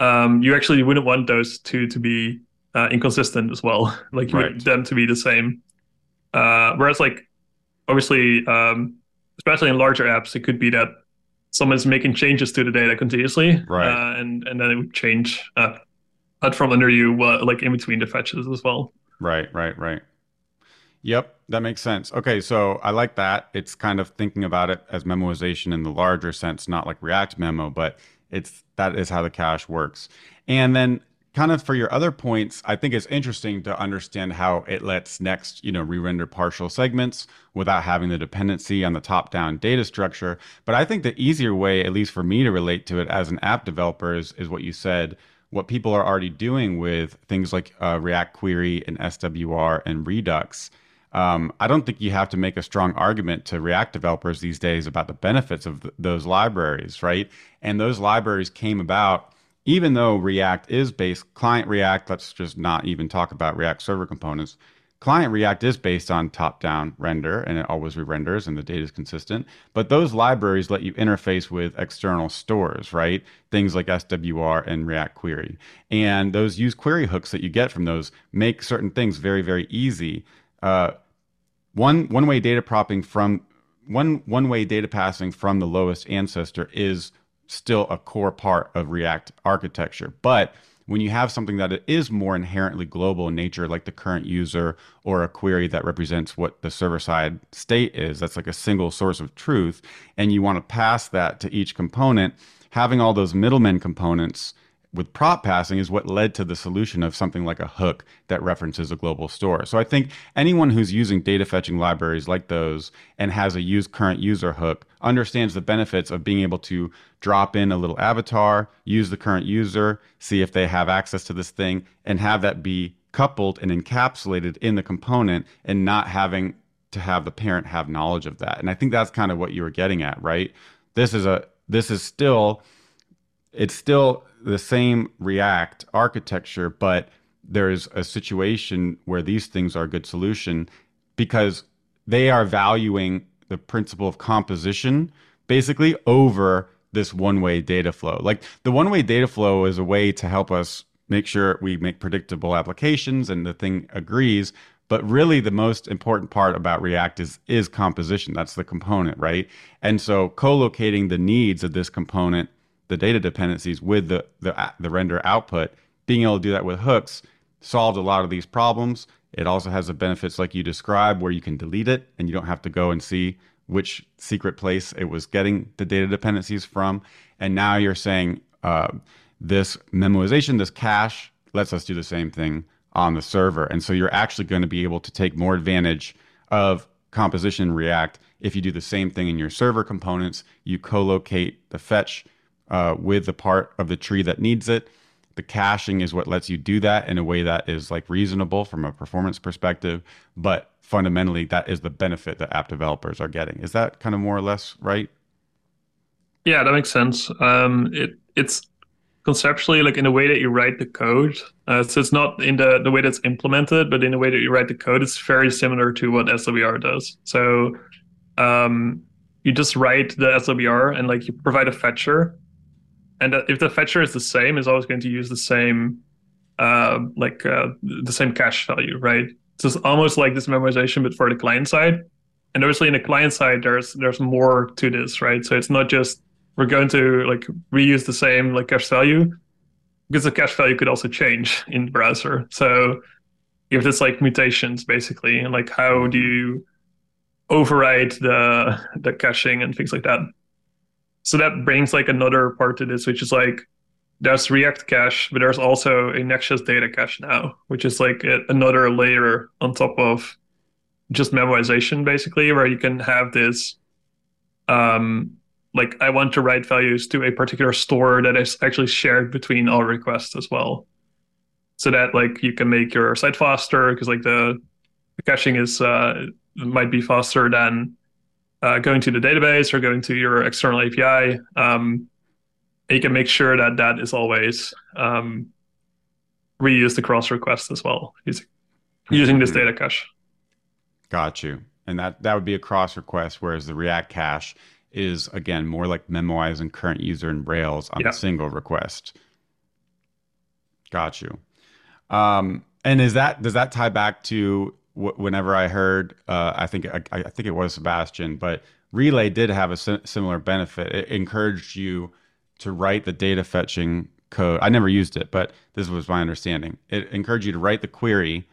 um you actually wouldn't want those two to be uh, inconsistent as well like you right. want them to be the same uh whereas like obviously um especially in larger apps it could be that someone's making changes to the data continuously, right? Uh, and and then it would change uh, out from under you, uh, like in between the fetches as well. Right, right, right. Yep, that makes sense. Okay, so I like that. It's kind of thinking about it as memoization in the larger sense, not like React memo, but it's that is how the cache works. And then kind of for your other points, I think it's interesting to understand how it lets Next, you know, re-render partial segments without having the dependency on the top-down data structure. But I think the easier way, at least for me to relate to it as an app developer, is, is what you said. What people are already doing with things like uh, React Query and SWR and Redux. Um, I don't think you have to make a strong argument to React developers these days about the benefits of th- those libraries, right? And those libraries came about even though React is based, client React, let's just not even talk about React server components. Client React is based on top down render and it always re renders and the data is consistent. But those libraries let you interface with external stores, right? Things like SWR and React Query. And those use query hooks that you get from those make certain things very, very easy. Uh, one one way data propping from one one way data passing from the lowest ancestor is still a core part of React architecture. But when you have something that is more inherently global in nature, like the current user or a query that represents what the server side state is, that's like a single source of truth, and you want to pass that to each component, having all those middlemen components with prop passing is what led to the solution of something like a hook that references a global store. So I think anyone who's using data fetching libraries like those and has a use current user hook understands the benefits of being able to drop in a little avatar, use the current user, see if they have access to this thing, and have that be coupled and encapsulated in the component and not having to have the parent have knowledge of that. And I think that's kind of what you were getting at, right? This is a this is still it's still the same React architecture, but there's a situation where these things are a good solution because they are valuing the principle of composition basically over this one way data flow. Like the one way data flow is a way to help us make sure we make predictable applications and the thing agrees. But really, the most important part about React is is composition. That's the component, right? And so, co-locating the needs of this component the data dependencies with the, the, the render output, being able to do that with hooks solved a lot of these problems. It also has the benefits like you described where you can delete it and you don't have to go and see which secret place it was getting the data dependencies from. And now you're saying uh, this memoization, this cache, lets us do the same thing on the server. And so you're actually going to be able to take more advantage of composition React if you do the same thing in your server components. You co locate the fetch uh, with the part of the tree that needs it. The caching is what lets you do that in a way that is like reasonable from a performance perspective, but fundamentally that is the benefit that app developers are getting. Is that kind of more or less right? Yeah, that makes sense. Um, it it's conceptually like in the way that you write the code. Uh, so it's not in the the way that's implemented, but in the way that you write the code, it's very similar to what SWR does. So um, you just write the SWR and like you provide a fetcher and if the fetcher is the same, is always going to use the same, uh, like uh, the same cache value, right? So it's almost like this memoization, but for the client side. And obviously, in the client side, there's there's more to this, right? So it's not just we're going to like reuse the same like cache value, because the cache value could also change in the browser. So if this like mutations basically, and like how do you override the the caching and things like that so that brings like another part to this, which is like there's React cache, but there's also a Next.js data cache now, which is like a, another layer on top of just memoization, basically, where you can have this. Um, like I want to write values to a particular store that is actually shared between all requests as well, so that like you can make your site faster because like the, the caching is uh, might be faster than uh, going to the database or going to your external API, um, you can make sure that that is always um, reused across requests as well using, using this data cache. Got you. And that, that would be a cross request, whereas the React cache is, again, more like memoizing current user in Rails on yeah. a single request. Got you. Um, and is that does that tie back to whenever I heard, uh, I think I, I, think it was Sebastian, but Relay did have a similar benefit. It encouraged you to write the data fetching code. I never used it, but this was my understanding. It encouraged you to write the query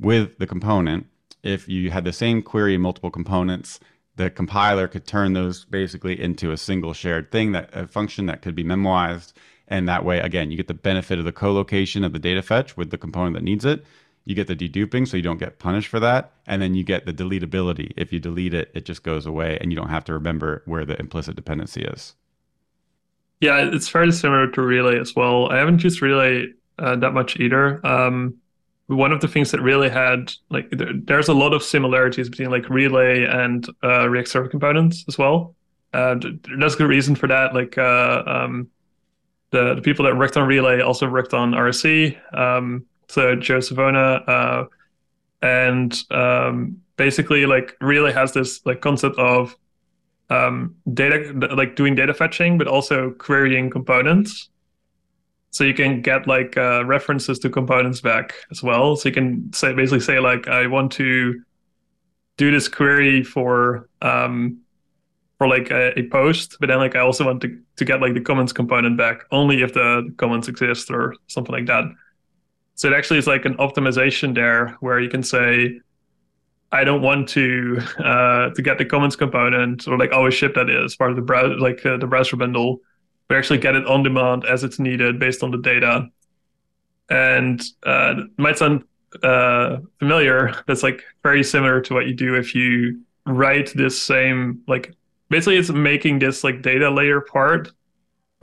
with the component. If you had the same query in multiple components, the compiler could turn those basically into a single shared thing that a function that could be memoized And that way, again, you get the benefit of the co-location of the data fetch with the component that needs it. You get the deduping, so you don't get punished for that. And then you get the deletability. If you delete it, it just goes away and you don't have to remember where the implicit dependency is. Yeah, it's fairly similar to Relay as well. I haven't used Relay uh, that much either. Um, one of the things that Relay had, like, there, there's a lot of similarities between like Relay and uh, React Server components as well. Uh, there's a good reason for that. Like, uh, um, the, the people that worked on Relay also worked on RSC. Um, so Joe Savona, uh, and um, basically, like, Relay has this like concept of um, data, like doing data fetching, but also querying components. So you can get like uh, references to components back as well. So you can say basically say like I want to do this query for um, for like a, a, post, but then like I also want to to get like the comments component back only if the, the comments exist or something like that. So it actually is like an optimization there where you can say I don't want to uh, to get the comments component or like always ship that as part of the browser, like uh, the browser bundle. We actually get it on demand as it's needed based on the data. And uh, it might sound uh, familiar. That's like very similar to what you do if you write this same like basically it's making this like data layer part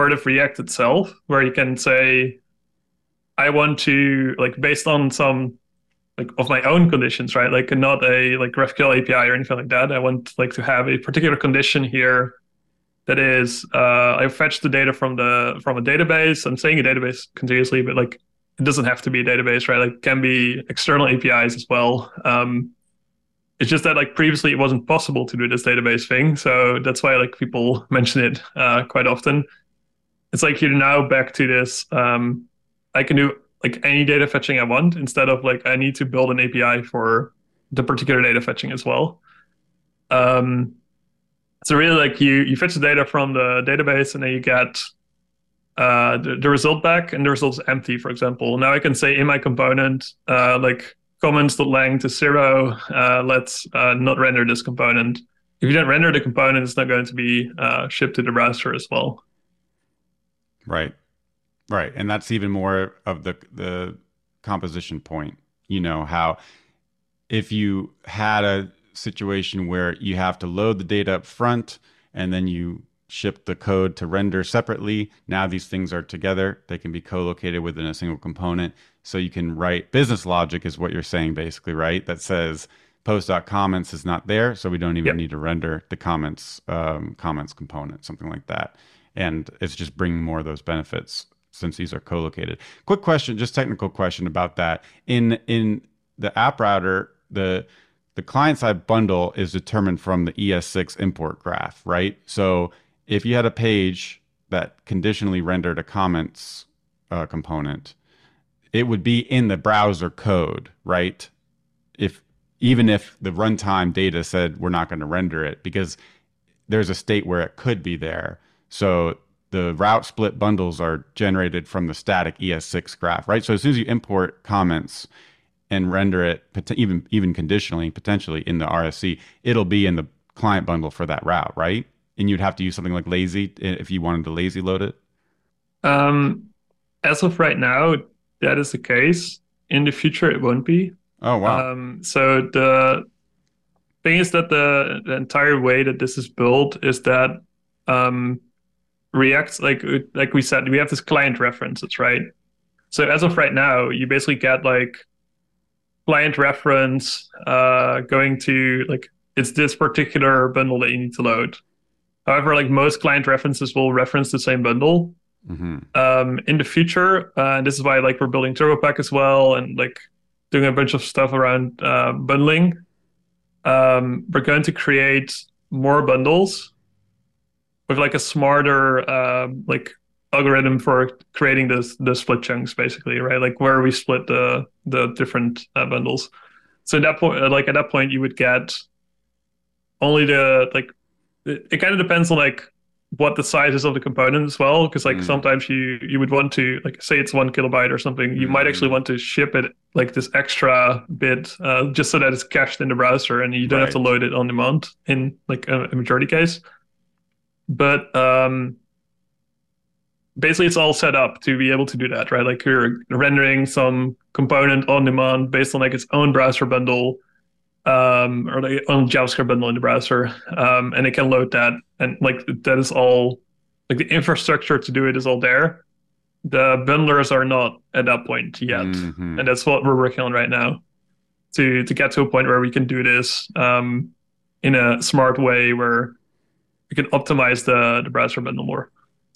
part of React itself, where you can say, I want to like based on some like of my own conditions, right? Like not a like GraphQL API or anything like that. I want like to have a particular condition here that is uh, I fetch the data from the from a database. I'm saying a database continuously, but like it doesn't have to be a database, right? Like can be external APIs as well. Um, it's just that like previously it wasn't possible to do this database thing, so that's why like people mention it uh, quite often. It's like you're now back to this. Um, I can do like any data fetching I want instead of like I need to build an API for the particular data fetching as well. Um, so really like you you fetch the data from the database and then you get uh, the, the result back and the result's empty, for example. Now I can say in my component, uh, like comments.lang to zero, uh, let's uh, not render this component. If you don't render the component, it's not going to be uh, shipped to the browser as well. Right. Right, and that's even more of the the composition point. You know how if you had a situation where you have to load the data up front and then you ship the code to render separately. Now these things are together. They can be co-located within a single component. So you can write business logic is what you're saying basically, right? That says post.comments is not there, so we don't even yep. need to render the comments um, comments component, something like that. And it's just bringing more of those benefits since these are co-located. Quick question, just technical question about that. In in the app router, the the client side bundle is determined from the ES6 import graph, right? So if you had a page that conditionally rendered a comments uh, component, it would be in the browser code, right? If even if the runtime data said we're not going to render it because there's a state where it could be there. So the route split bundles are generated from the static ES6 graph, right? So as soon as you import comments and render it even even conditionally, potentially in the RSC, it'll be in the client bundle for that route, right? And you'd have to use something like lazy if you wanted to lazy load it. Um, as of right now, that is the case. In the future, it won't be. Oh wow! Um, so the thing is that the, the entire way that this is built is that um, React, like like we said, we have this client references, right? So as of right now, you basically get like client reference uh, going to like it's this particular bundle that you need to load. However, like most client references will reference the same bundle. Mm-hmm. Um, in the future, uh, and this is why like we're building TurboPack as well, and like doing a bunch of stuff around uh, bundling. Um, we're going to create more bundles with like a smarter uh, like algorithm for creating this the split chunks basically right like where we split the the different uh, bundles so at that point uh, like at that point you would get only the like it, it kind of depends on like what the size is of the component as well because like mm. sometimes you you would want to like say it's one kilobyte or something you mm. might actually want to ship it like this extra bit uh, just so that it's cached in the browser and you don't right. have to load it on demand in like a, a majority case but um, basically it's all set up to be able to do that, right? Like you're rendering some component on demand based on like its own browser bundle um, or like on JavaScript bundle in the browser, um, and it can load that, and like that is all like the infrastructure to do it is all there. The bundlers are not at that point yet, Mhm. and that's what we're working on right now to to get to a point where we can do this um, in a smart way where we can optimize the the browser bundle more.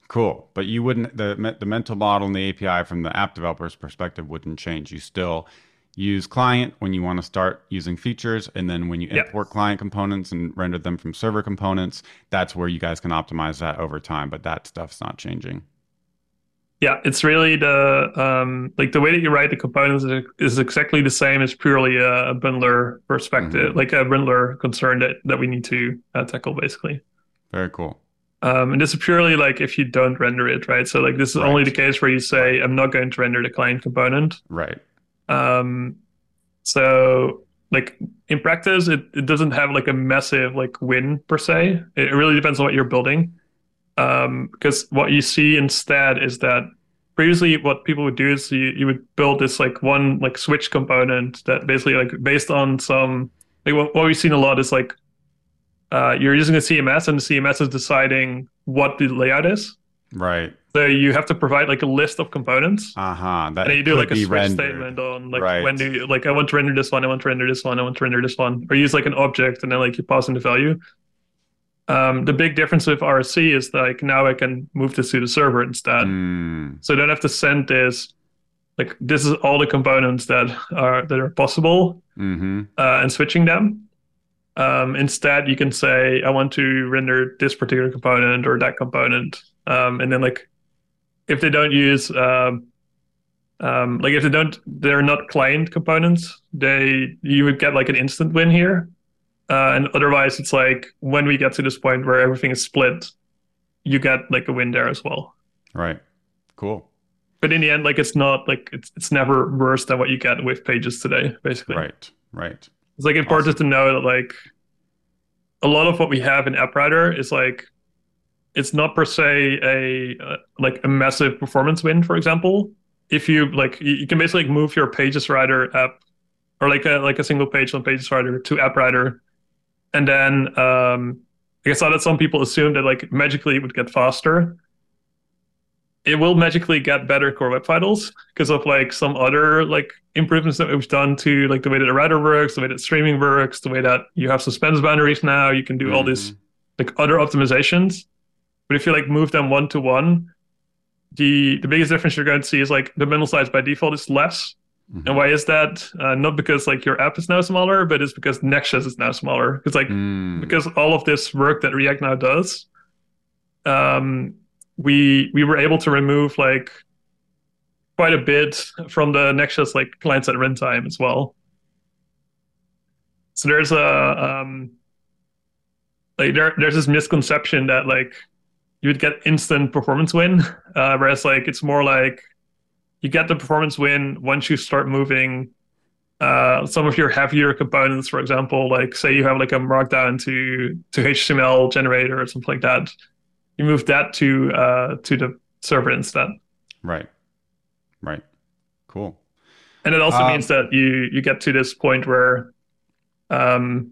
Cool, but you wouldn't the the mental model and the API from the app developer's perspective wouldn't change. You still use client when you want to start using features, and then when you Yep. import client components and render them from server components, that's where you guys can optimize that over time. But that stuff's not changing. Yeah, it's really the um, like the way that you write the components is, is exactly the same as purely a, a bundler perspective, Mm-hmm. like a bundler concern that that we need to uh, tackle basically. Very cool. Um, and this is purely like if you don't render it, right? So like this is only the case where you say I'm not going to render the client component. Right. Um, so like in practice, it, it doesn't have like a massive like win per se. It really depends on what you're building. Um, because what you see instead is that previously what people would do is you, you would build this like one like switch component that basically like based on some like what, what we've seen a lot is like uh, you're using a CMS and the CMS is deciding what the layout is. Right. So you have to provide like a list of components. Uh huh. That And you do like a switch rendered. statement on like Right. when do you like I want to render this one, I want to render this one, I want to render this one, or use like an object and then like you pass in the value. Um, the big difference with RSC is like now I can move this to the server instead, Mm, so I don't have to send this. Like this is all the components that are that are possible, hmm uh, and switching them. Um, instead, you can say I want to render this particular component or that component, um, and then like if they don't use um, um, like if they don't they're not client components they you would get like an instant win here uh, and otherwise it's like when we get to this point where everything is split you get like a win there as well Right. Cool. but in the end like it's not like it's, it's never worse than what you get with pages today basically Right. Right. It's like important to know that like a lot of what we have in App Router is like it's not per se a uh, like a massive performance win. For example, if you like, you, can basically move your Pages Router app or like a like a single page on Pages Router to App AppWriter, and then um, I saw that some people assume that like magically it would get faster. It will magically get better core web vitals because of like some other like improvements that we've done to like the way that the router works, the way that streaming works, the way that you have suspense boundaries now. You can do all this Mhm. like other optimizations. But if you like move them one to one, the the biggest difference you're going to see is like the bundle size by default is less. Mhm. And why is that? Uh, not because like your app is now smaller, but it's because Next.js is now smaller. It's like Mm, because all of this work that React now does, um, we we were able to remove like quite a bit from the Next.js like client side runtime as well. So there's a um, like there there's this misconception that like you would get instant performance win, uh, whereas like it's more like you get the performance win once you start moving uh, some of your heavier components, for example, like say you have like a markdown to to HTML generator or something like that, you move that to uh, to the server instead, Right. Right. Cool. and it also Um, means that you you get to this point where um,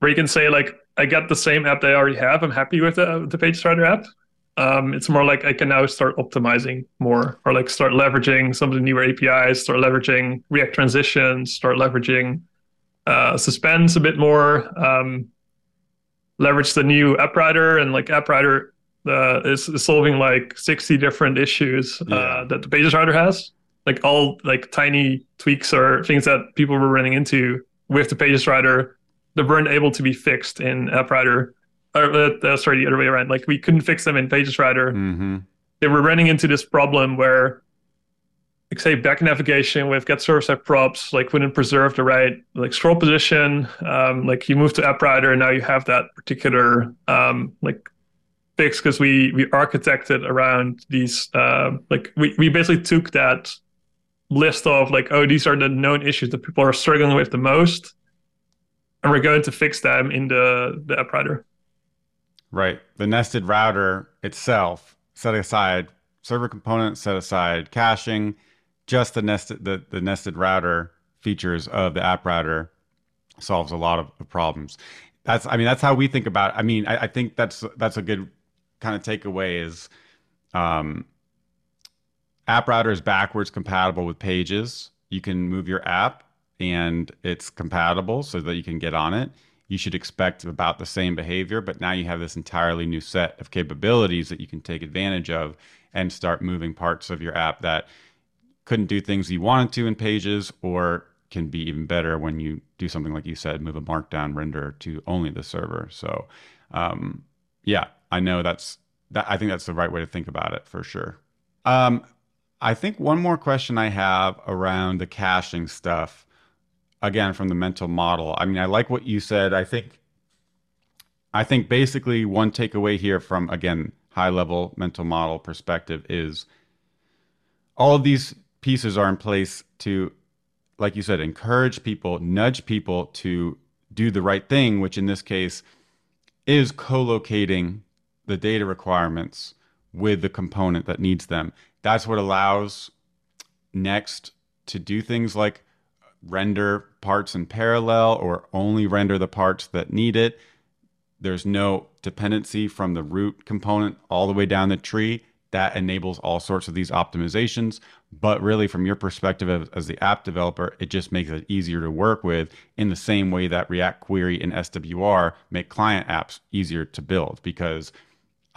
where you can say like I got the same app that I already have. I'm happy with the the Pages Router app. Um, it's more like I can now start optimizing more, or like start leveraging some of the newer APIs, start leveraging React transitions, start leveraging uh, Suspense a bit more, um, leverage the new App Router, and like App Router uh, is, is solving like 60 different issues uh, that the Pages Router has. Like all like tiny tweaks or things that people were running into with the Pages Router that weren't able to be fixed in App Router. Or, uh, uh, sorry, the other way around. Like we couldn't fix them in Pages Writer. hmm They were running into this problem where, like say, back navigation with get server side props like wouldn't preserve the right like scroll position. Um, like you move to App Router and now you have that particular um, like fix because we we architected around these uh, like we we basically took that list of like oh these are the known issues that people are struggling with the most and we're going to fix them in the the app router Right. The nested router itself, set aside server component, set aside caching, just the nested the, the nested router features of the app router solves a lot of, of problems. That's I mean that's how we think about. It. I mean I, I think that's that's a good kind of takeaway is um, app router is backwards compatible with pages. You can move your app and it's compatible so that you can get on it. You should expect about the same behavior, but now you have this entirely new set of capabilities that you can take advantage of and start moving parts of your app that couldn't do things you wanted to in pages or can be even better when you do something like you said, move a markdown render to only the server. So, um, yeah, I know that's that. I think that's the right way to think about it for sure. Um, I think one more question I have around the caching stuff again from the mental model. I mean, I like what you said. I think I think basically one takeaway here from again high level mental model perspective is all of these pieces are in place to like you said encourage people, nudge people to do the right thing, which in this case is co-locating the data requirements with the component that needs them. That's what allows Next to do things like render parts in parallel or only render the parts that need it. There's no dependency from the root component all the way down the tree. That enables all sorts of these optimizations. But really, from your perspective as, as the app developer, it just makes it easier to work with in the same way that React Query and SWR make client apps easier to build because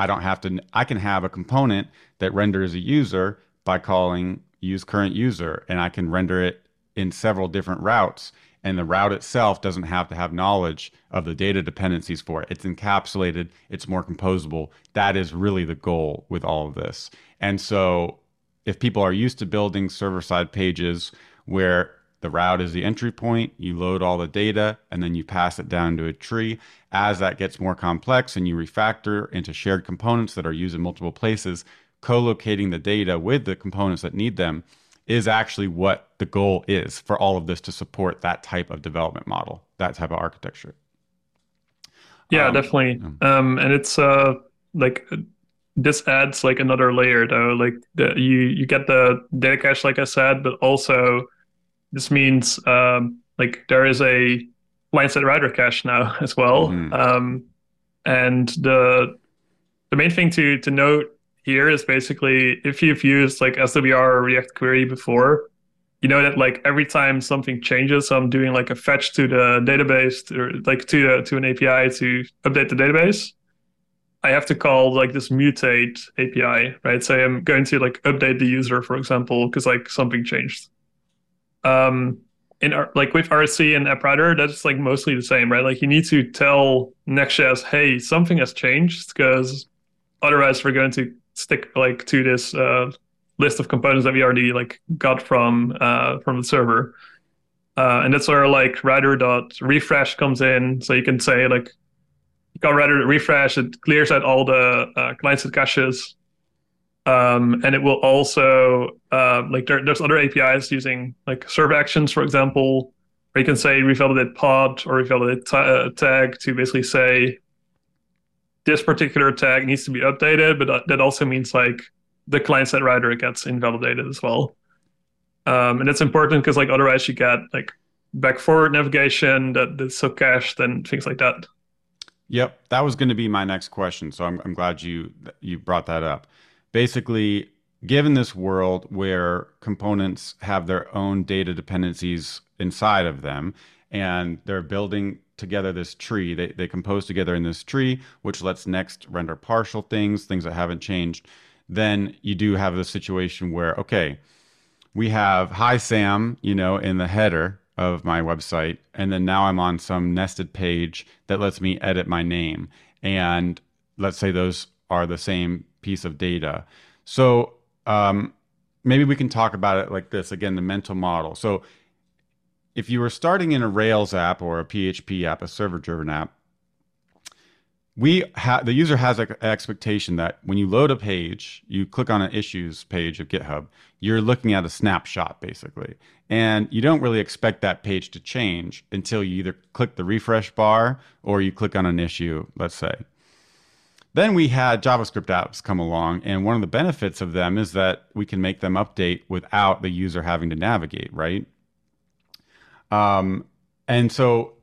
I don't have to, I can have a component that renders a user by calling use current user and I can render it in several different routes and the route itself doesn't have to have knowledge of the data dependencies for it. It's encapsulated, it's more composable. That is really the goal with all of this. And so if people are used to building server side pages where the route is the entry point, you load all the data, and then you pass it down to a tree. As that gets more complex and you refactor into shared components that are used in multiple places, co locating the data with the components that need them is actually what the goal is for all of this to support that type of development model, that type of architecture. Yeah, um, definitely. Um, and it's uh, like this adds like another layer though. Like the, you you get the data cache, like I said, but also this means um, like there is a side router cache now as well. Mm-hmm. Um, and the the main thing to to note here is basically if you've used like SWR or React Query before, you know that like every time something changes, so I'm doing like a fetch to the database or like to uh, to an API to update the database. I have to call like this mutate API, right? So I'm going to like update the user, for example, because like something changed. Um, in like with RSC and AppRouter, that's like mostly the same, right? Like you need to tell Next.js, hey, something has changed because otherwise we're going to stick like to this uh, list of components that we already like got from uh, from the server. Uh, and that's where like router dot refresh comes in. So you can say like you got router refresh, it clears out all the uh, client side caches. Um, and it will also uh, like there, there's other APIs using like server actions, for example, where you can say revalidate pod or revalidate t- uh, tag to basically say this particular tag needs to be updated, but that also means like the client side router gets invalidated as well. Um, and it's important because like otherwise you get like back forward navigation that that's so cached and things like that. Yep, that was going to be my next question. So I'm, I'm glad you you brought that up. Basically, given this world where components have their own data dependencies inside of them, and they're building together this tree. They, they compose together in this tree, which lets Next render partial things, things that haven't changed. Then you do have the situation where, okay, we have hi Sam, you know, in the header of my website, and then now I'm on some nested page that lets me edit my name. And let's say those are the same piece of data. So um, maybe we can talk about it like this again the mental model. So if you were starting in a Rails app or a PHP app, a server-driven app, we ha- the user has an expectation that when you load a page, you click on an issues page of GitHub, you're looking at a snapshot basically, and you don't really expect that page to change until you either click the refresh bar or you click on an issue, let's say. Then we had JavaScript apps come along, and one of the benefits of them is that we can make them update without the user having to navigate, right? Um, and so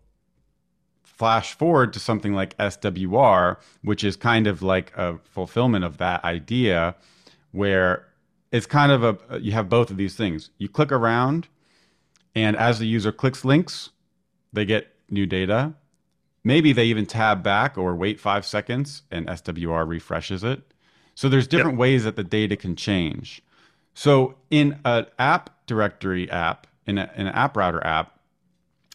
flash forward to something like SWR, which is kind of like a fulfillment of that idea, where it's kind of a you have both of these things. You click around, and as the user clicks links, they get new data. Maybe they even tab back or wait five seconds and SWR refreshes it. So there's different yep. ways that the data can change. So in an app directory app, in, a, in an app router app,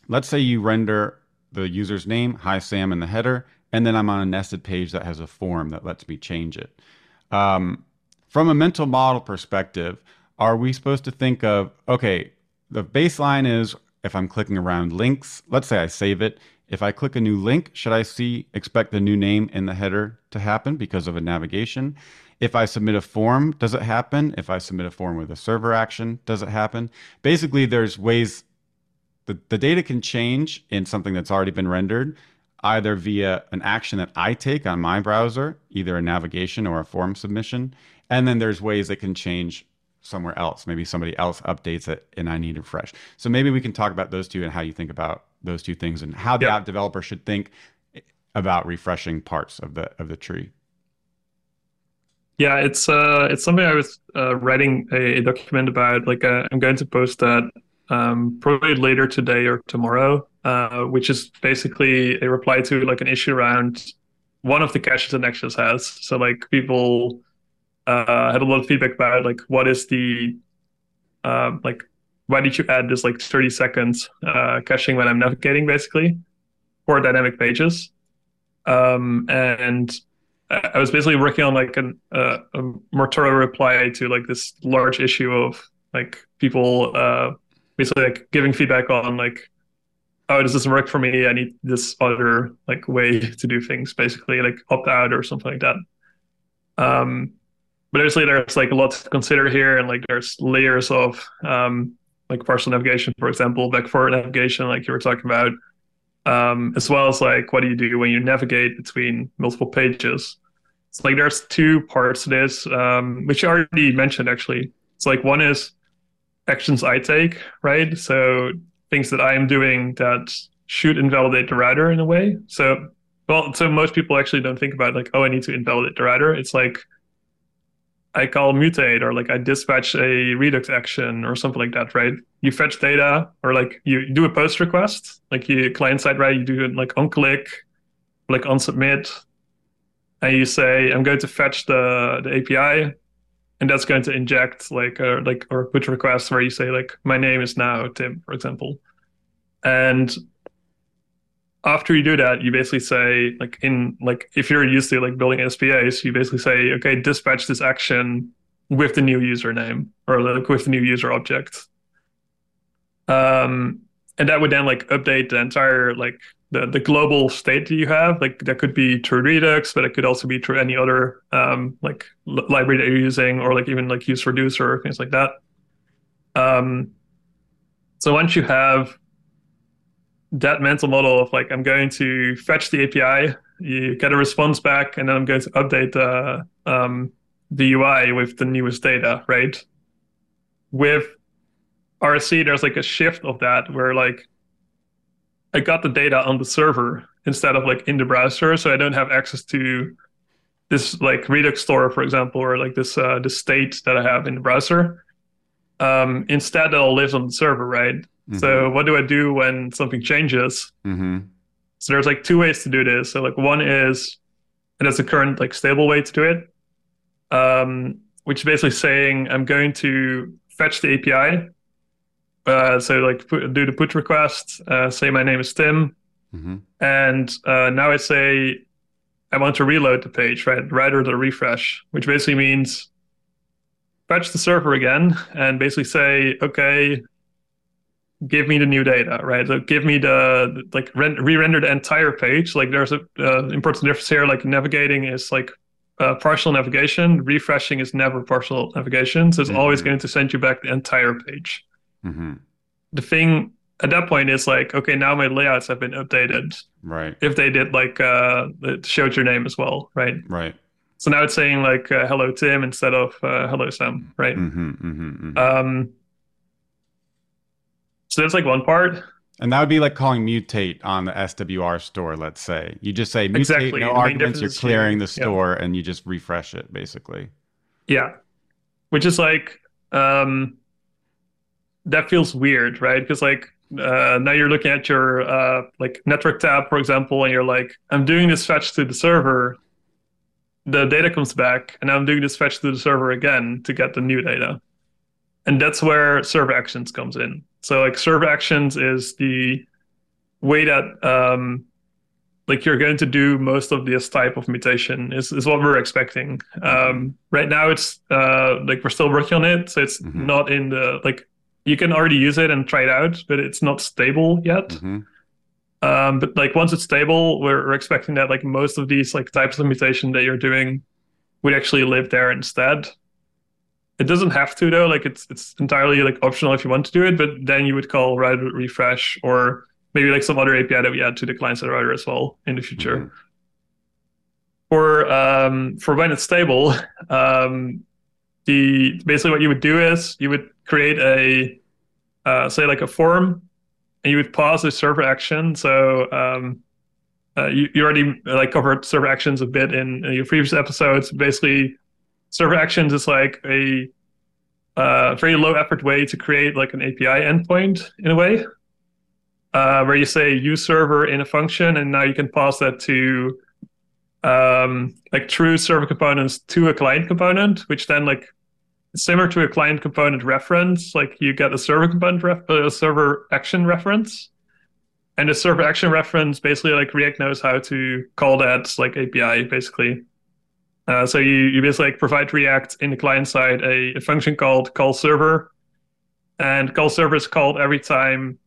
let's say you render the user's name, hi Sam in the header, and then I'm on a nested page that has a form that lets me change it. Um, from a mental model perspective, are we supposed to think of, okay, the baseline is if I'm clicking around links, let's say I save it. If I click a new link, should I see expect the new name in the header to happen because of a navigation? If I submit a form, does it happen? If I submit a form with a server action, does it happen? Basically, there's ways the, the data can change in something that's already been rendered, either via an action that I take on my browser, either a navigation or a form submission. And then there's ways it can change somewhere else. Maybe somebody else updates it and I need to refresh. So maybe we can talk about those two and how you think about those two things and how the yep. app developer should think about refreshing parts of the of the tree. Yeah, it's uh it's something I was uh, writing a, a document about. Like uh, I'm going to post that um, probably later today or tomorrow, uh, which is basically a reply to like an issue around one of the caches that Next.js has. So like people uh, had a lot of feedback about like what is the uh, like why did you add this like 30 seconds uh, caching when I'm navigating basically for dynamic pages? Um, and I was basically working on like an, uh, a more thorough reply to like this large issue of like people uh, basically like giving feedback on like oh this doesn't work for me i need this other like way to do things basically like opt out or something like that um but obviously there's like a lot to consider here and like there's layers of um like partial navigation for example back forward navigation like you were talking about um as well as like what do you do when you navigate between multiple pages it's like there's two parts to this um which you already mentioned actually it's like one is actions I take, right? So things that I am doing that should invalidate the router in a way. So, well, so most people actually don't think about like, oh, I need to invalidate the router. It's like I call mutate or like I dispatch a Redux action or something like that, right? You fetch data or like you do a post request, like you client side, right? You do it like on click, like on submit, and you say, I'm going to fetch the, the API and that's going to inject like a like or put requests where you say like my name is now Tim, for example, and after you do that, you basically say like in like if you're used to like building SPAs, you basically say okay, dispatch this action with the new username or like with the new user object. Um, and that would then like update the entire like the, the global state that you have. Like that could be through Redux, but it could also be through any other um, like library that you're using, or like even like use reducer things like that. Um, so once you have that mental model of like I'm going to fetch the API, you get a response back, and then I'm going to update the um, the UI with the newest data, right? With RSC, there's like a shift of that where like I got the data on the server instead of like in the browser, so I don't have access to this like Redux store, for example, or like this uh, the state that I have in the browser. Um, instead, it all lives on the server, right? Mm-hmm. So what do I do when something changes? Mm-hmm. So there's like two ways to do this. So like one is, and that's the current like stable way to do it, um, which is basically saying I'm going to fetch the API uh, so like put, do the put request, uh, say my name is Tim, mm-hmm. and uh, now I say I want to reload the page, right? Rather than refresh, which basically means fetch the server again and basically say, okay, give me the new data, right? So give me the like re-render the entire page. Like there's a uh, important difference here. Like navigating is like uh, partial navigation. Refreshing is never partial navigation. So it's mm-hmm. always going to send you back the entire page. Mm-hmm. The thing at that point it's like okay now my layouts have been updated right if they did like uh it showed your name as well right right so now it's saying like uh, hello tim instead of uh, hello sam right mm-hmm, mm-hmm, mm-hmm. um so that's like one part and that would be like calling mutate on the SWR store, let's say. You just say mutate, Exactly. no The arguments, you're clearing the yeah. store, and you just refresh it, basically. Yeah. Which is like um that feels weird, right? Because like uh now you're looking at your uh like network tab, for example, and you're like, I'm doing this fetch to the server. The data comes back, and I'm doing this fetch to the server again to get the new data. And that's where server actions comes in. So like server actions is the way that um like you're going to do most of this type of mutation is, is what we're expecting. Um, right now it's uh, like we're still working on it, so it's Mhm. not in the like you can already use it and try it out, but it's not stable yet. hmm Um, but like once it's stable, we're, we're expecting that like most of these like types of mutation that you're doing would actually live there instead. It doesn't have to though. Like it's it's entirely like optional if you want to do it, but then you would call router refresh or maybe like some other API that we add to the client side router as well in the future. Mhm. For um, for when it's stable, um, the basically what you would do is you would create a uh, say like a form, and you would pause the server action. So um, uh, you, you already like covered server actions a bit in, in your previous episodes. Basically, server actions is like a uh, very low effort way to create like an API endpoint in a way, uh, where you say use server in a function, and now you can pass that to um, like true server components to a client component, which then like similar to a client component reference, like you get a server component ref- uh, a server action reference. And the server action reference basically like React knows how to call that like API basically. Uh, so you, you basically like provide React in the client side a, a function called call server, and call server is called every time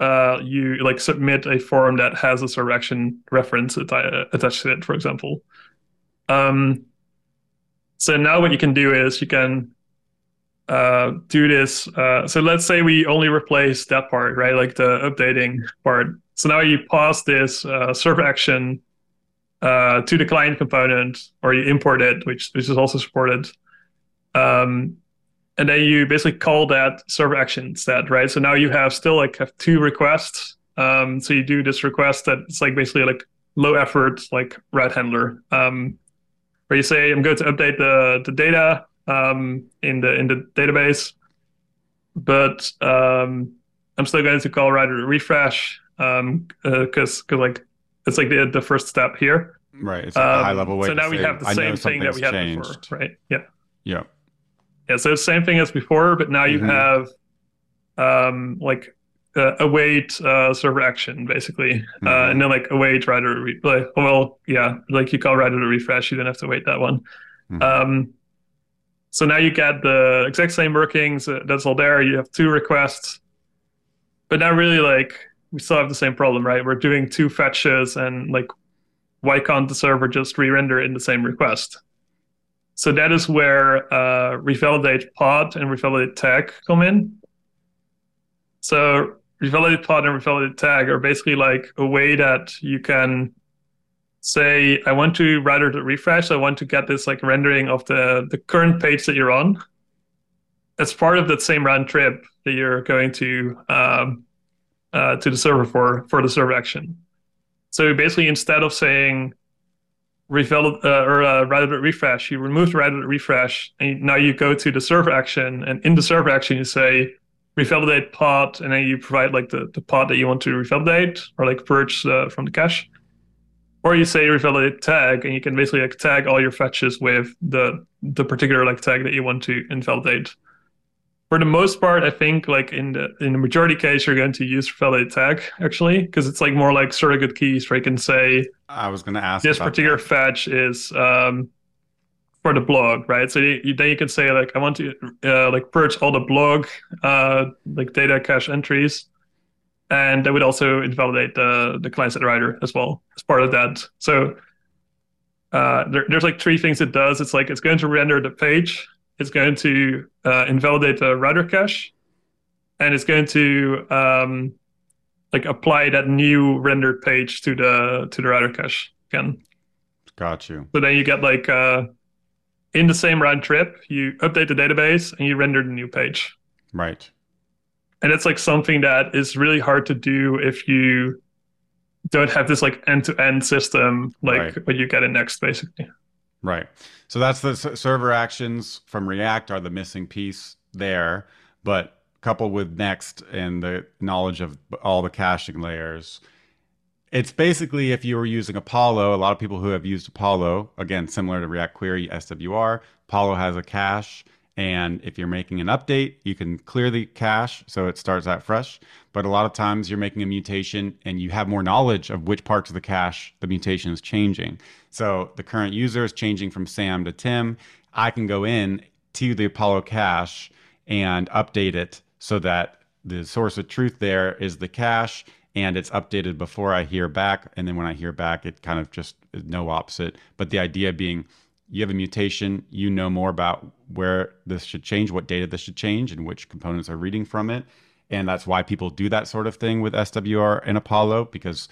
uh, you like submit a form that has a action reference atti- attached to it, for example. Um, so now what you can do is you can uh, do this. Uh, so let's say we only replace that part, right? Like the updating part. So now you pass this uh, server action uh, to the client component, or you import it, which which is also supported. Um, and then you basically call that server action instead, right? So now you have still like have two requests. Um, so you do this request that it's like basically like low effort, like route handler. Um, where you say I'm going to update the the data um, in the in the database, but um, I'm still going to call router refresh um, because because like it's like the the first step here. Right. It's like a Um, high level way. So now we say, have the same thing that we had something's before, right? Yeah. Yeah. Yeah, so it's same thing as before, but now you Mhm. have um, like uh, await uh, server action basically, uh, Mhm. and then like await router. Re- like, well, yeah, like you call router to refresh, you don't have to wait that one. Mhm. Um, so now you get the exact same workings. Uh, that's all there. You have two requests, but now really like we still have the same problem, right? We're doing two fetches, and like why can't the server just re-render in the same request? So that is where uh, revalidate path and revalidate tag come in. So revalidate path and revalidate tag are basically like a way that you can say, I want to rather to refresh, I want to get this like rendering of the, the current page that you're on. As part of that same round trip that you're going to um, uh, to the server for for the server action. So basically, instead of saying revalid uh, or uh, router refresh, you remove the router refresh, and now you go to the server action, and in the server action you say revalidate path, and then you provide like the, the path that you want to revalidate or like purge uh, from the cache. Or you say revalidate tag, and you can basically like tag all your fetches with the the particular like tag that you want to invalidate. For the most part, I think like in the in the majority case, you're going to use revalidate tag actually, because it's like more like surrogate keys where you can say I was going to ask this particular that. fetch is um, for the blog, right? So you, you- then you can say like I want to uh, like purge all the blog uh, like data cache entries, and that would also invalidate the the client side router as well as part of that. So uh, there, there's like three things it does. It's like it's going to render the page, it's going to uh, invalidate the router cache, and it's going to um, like apply that new rendered page to the to the router cache again. Got you. So then you get like uh, in the same round trip, you update the database and you render the new page. Right. And it's like something that is really hard to do if you don't have this like end-to-end system like right. what you get in Next, basically. Right. So that's the server actions from React are the missing piece there, but coupled with Next and the knowledge of all the caching layers, it's basically if you were using Apollo, a lot of people who have used Apollo, again, similar to React Query, SWR, Apollo has a cache. And if you're making an update, you can clear the cache so it starts out fresh. But a lot of times you're making a mutation and you have more knowledge of which parts of the cache the mutation is changing. So the current user is changing from Sam to Tim. I can go in to the Apollo cache and update it so that the source of truth there is the cache and it's updated before I hear back. And then when I hear back, it kind of just no opposite. But the idea being you have a mutation, you know more about where this should change, what data this should change, and which components are reading from it. And that's why people do that sort of thing with SWR and Apollo because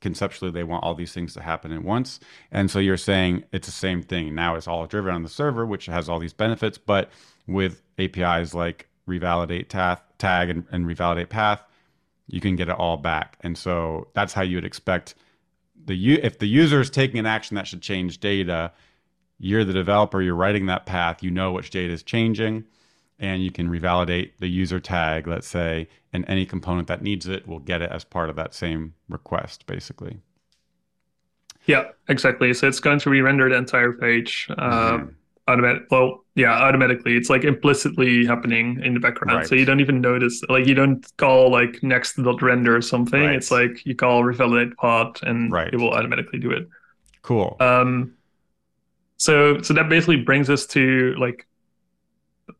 conceptually they want all these things to happen at once. And so you're saying it's the same thing. Now it's all driven on the server, which has all these benefits, but with APIs like revalidate tag, tag and, and revalidate path, you can get it all back. And so that's how you would expect the if the user is taking an action that should change data, you're the developer, you're writing that path, you know which data is changing, and you can revalidate the user tag, let's say, and any component that needs it will get it as part of that same request, basically. Yeah, exactly. So it's going to re-render the entire page. Uh, mm-hmm automatic well yeah automatically it's like implicitly happening in the background right. so you don't even notice like you don't call like next dot render or something right. it's like you call revalidate path and right. it will automatically do it cool um so so that basically brings us to like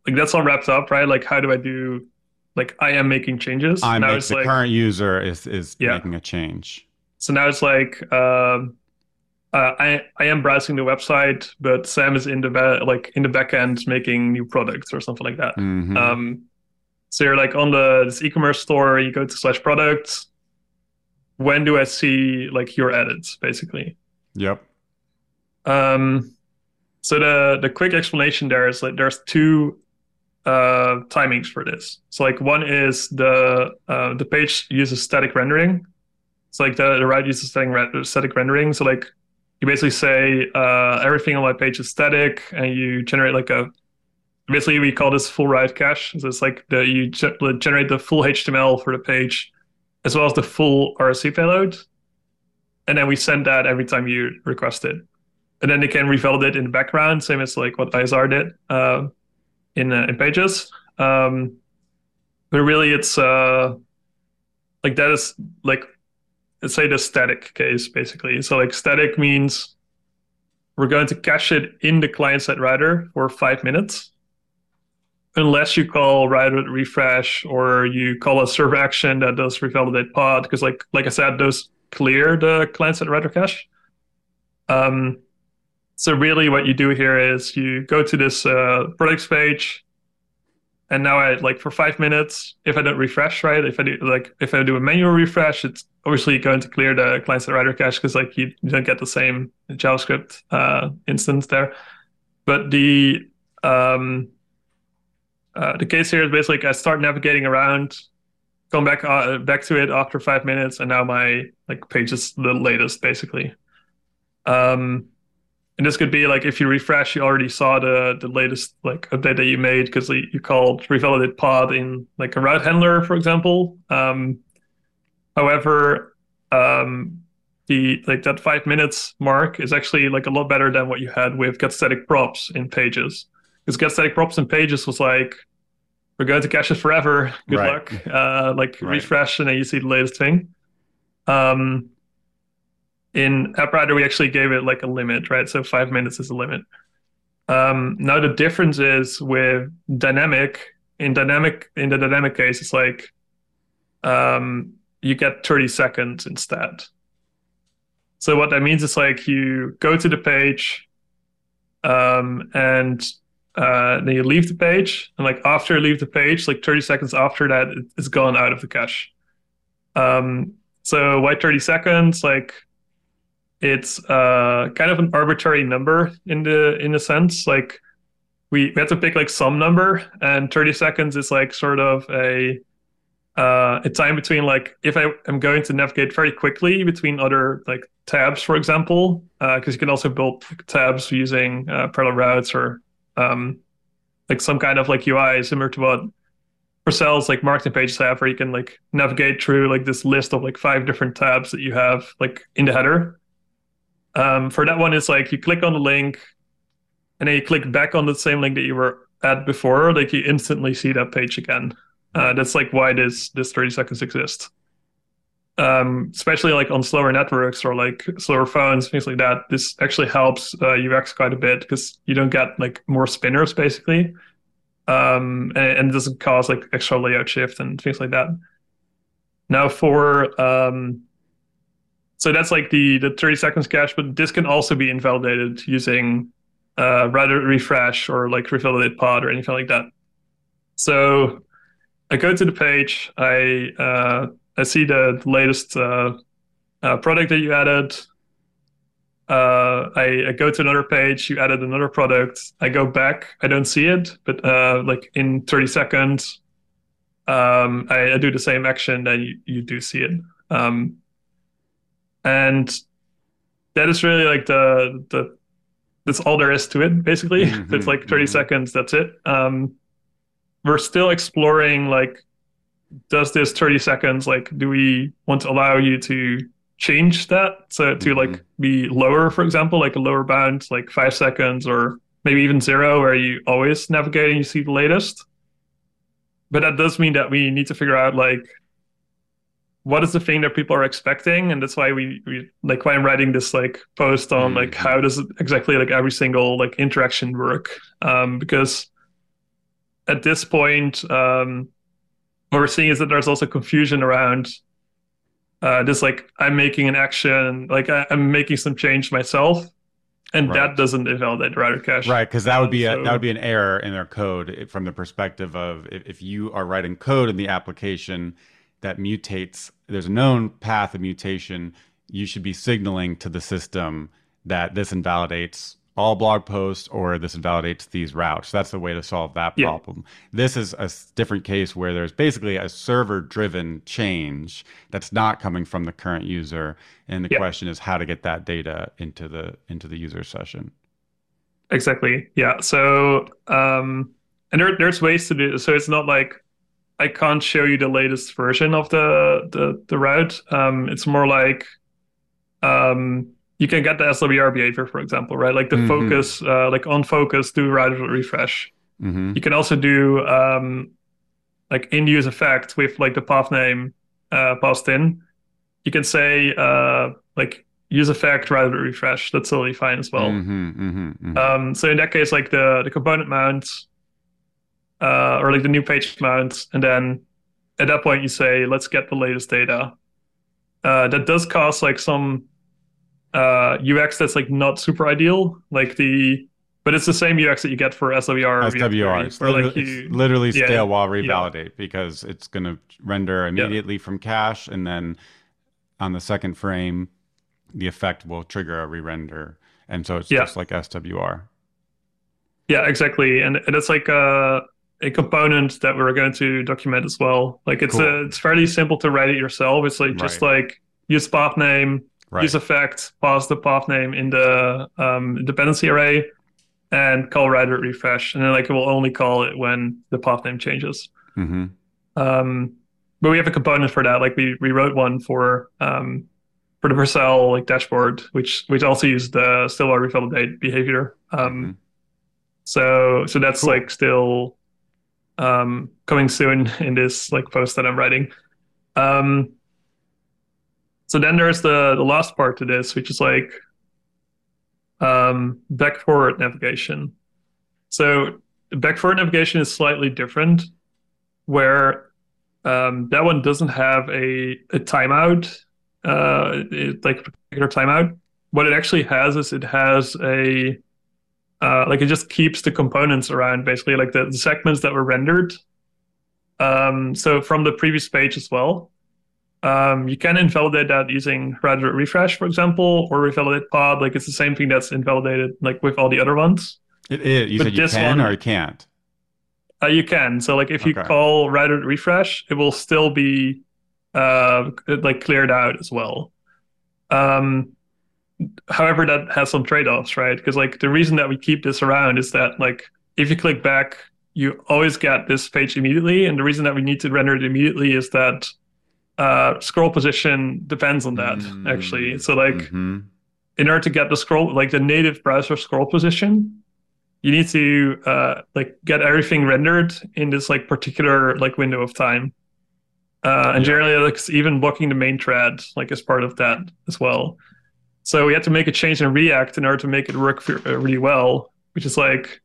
like that's all wrapped up right like how do i do like i am making changes i'm now the like, current user is is yeah. making a change so now it's like um uh, I I am browsing the website, but Sam is in the ba- like in the backend making new products or something like that. Mm-hmm. Um, so you're like on the this e-commerce store, you go to slash products. When do I see like your edits, basically? Yep. Um, so the the quick explanation there is like there's two uh, timings for this. So like one is the uh, the page uses static rendering. It's like the, the route uses static, static rendering. So like you basically say uh, everything on my page is static, and you generate like a basically we call this full route cache. So it's like the you ge- generate the full HTML for the page, as well as the full RSC payload, and then we send that every time you request it, and then they can revalidate in the background, same as like what ISR did uh, in uh, in pages. Um, but really, it's uh, like that is like let's say the static case basically. So like static means we're going to cache it in the client side router for five minutes. Unless you call router refresh or you call a server action that does revalidate path, because like like I said, those clear the client side router cache. Um, so really, what you do here is you go to this uh, products page, and now I like for five minutes, if I don't refresh, right? If I do like if I do a manual refresh, it's obviously going to clear the client side router cache because like you, don't get the same JavaScript uh, instance there. But the um, uh, the case here is basically like I start navigating around, come back uh, back to it after five minutes, and now my like page is the latest basically. Um, and this could be like if you refresh, you already saw the the latest like update that you made because you called revalidate path in like a route handler, for example. Um, however, um, the like that five minutes mark is actually like a lot better than what you had with get static props in pages. Because get static props in pages was like we're going to cache it forever. Good right. luck. Uh, like right. refresh and then you see the latest thing. Um, in AppRouter, we actually gave it like a limit, right? So five minutes is a limit. Um, now the difference is with dynamic. In dynamic, in the dynamic case, it's like um, you get 30 seconds instead. So what that means is like you go to the page, um, and uh, then you leave the page, and like after you leave the page, like 30 seconds after that, it's gone out of the cache. Um, so why 30 seconds? Like it's uh, kind of an arbitrary number in the in a sense. Like we, we have to pick like some number, and 30 seconds is like sort of a uh, a time between like if I am going to navigate very quickly between other like tabs, for example, because uh, you can also build tabs using uh, parallel routes or um, like some kind of like UI similar to what Vercel's like marketing pages have, where you can like navigate through like this list of like five different tabs that you have like in the header. Um, for that one, it's like you click on the link, and then you click back on the same link that you were at before, like you instantly see that page again. Uh, that's like why this this 30 seconds exists. Um, especially like on slower networks or like slower phones, things like that. This actually helps uh, UX quite a bit because you don't get like more spinners basically, um, and, and, it doesn't cause like extra layout shift and things like that. Now for um, so that's like the the 30 seconds cache, but this can also be invalidated using uh, router refresh or like refill revalidate path or anything like that. So I go to the page. I uh, I see the latest uh, uh, product that you added. Uh, I, I, go to another page. You added another product. I go back. I don't see it, but uh, like in 30 seconds, um, I, I, do the same action. Then you, you do see it. Um, and that is really like the the that's all there is to it. Basically, mm-hmm, it's like 30 mm-hmm. seconds. That's it. Um, we're still exploring like does this 30 seconds like do we want to allow you to change that so to mm-hmm. like be lower for example like a lower bound like five seconds or maybe even zero where you always navigate and you see the latest but that does mean that we need to figure out like what is the thing that people are expecting and that's why we, we like why i'm writing this like post on mm-hmm. like how does exactly like every single like interaction work um because at this point, um, what we're seeing is that there's also confusion around uh, this. Like, I'm making an action, like I, am making some change myself, and right. that doesn't invalidate the router cache. Right, because that would be a, that would be an error in their code from the perspective of if, if you are writing code in the application that mutates. There's a known path of mutation. You should be signaling to the system that this invalidates all blog posts or this invalidates these routes. That's the way to solve that problem. Yeah. This is a different case where there's basically a server driven change that's not coming from the current user and the yeah. question is how to get that data into the into the user session. Exactly. Yeah. So um and there, there's ways to do so it's not like I can't show you the latest version of the the, the route. Um it's more like um you can get the SWR behavior, for example, right? Like the mm-hmm. focus, uh, like on focus, do router refresh. Mm-hmm. You can also do um, like in use effect with like the path name uh, passed in. You can say uh, like use effect router refresh. That's totally fine as well. Mm-hmm, mm-hmm, mm-hmm, um, so in that case, like the the component mount uh, or like the new page mount, and then at that point you say let's get the latest data. Uh, that does cause like some uh, UX that's like not super ideal, like the but it's the same UX that you get for SWR. SWR. It's literally, like you, it's literally stale while revalidate yeah. because it's going to render immediately yeah. from cache, and then on the second frame, the effect will trigger a re-render, and so it's just like SWR. Yeah, exactly, and, and it's like a, a component that we're going to document as well. Like it's cool. a, it's fairly simple to write it yourself. It's like just right. like use path name, right. use effect, pass the path name in the um, dependency array, and call router refresh, and then like it will only call it when the path name changes. Mm-hmm. Um, but we have a component for that. Like we we wrote one for um, for the Vercel like dashboard, which which also used the stale while revalidate behavior. Um, mm-hmm. So so that's cool. like still um, coming soon in this like post that I'm writing. Um, so then there's the the last part to this, which is like um, back forward navigation. So back forward navigation is slightly different, where um, that one doesn't have a, a timeout, uh, it, like particular timeout. What it actually has is it has a uh, like it just keeps the components around basically like the, the segments that were rendered. Um, so from the previous page as well. Um, you can invalidate that using router refresh, for example, or revalidate path. Like it's the same thing that's invalidated like with all the other ones. It is. You But said you this can one- or you can't. Uh, you can. So like if you Okay. call router refresh, it will still be uh, like cleared out as well. Um, however, that has some trade-offs, right? Because like the reason that we keep this around is that like if you click back, you always get this page immediately, and the reason that we need to render it immediately is that uh, scroll position depends on that Mm. actually. So like Mhm. in order to get the scroll like the native browser scroll position you need to uh, like get everything rendered in this like particular like window of time uh, and Yeah. generally like even blocking the main thread like as part of that as well so we had to make a change in react in order to make it work for, uh, really well which is like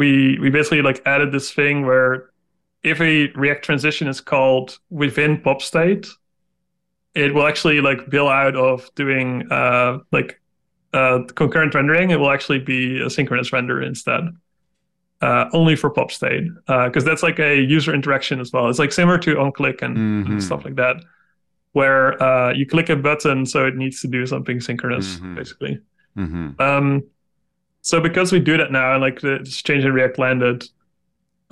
we we basically like added this thing where if a react transition is called within pop state it will actually like bill out of doing uh like uh concurrent rendering. It will actually be a synchronous render instead uh only for pop state because that's like a user interaction as well. It's like similar to on click and, Mhm. and stuff like that where uh you click a button so it needs to do something synchronous Mhm. basically Mhm. um, so because we do that now, and like the this change in React landed,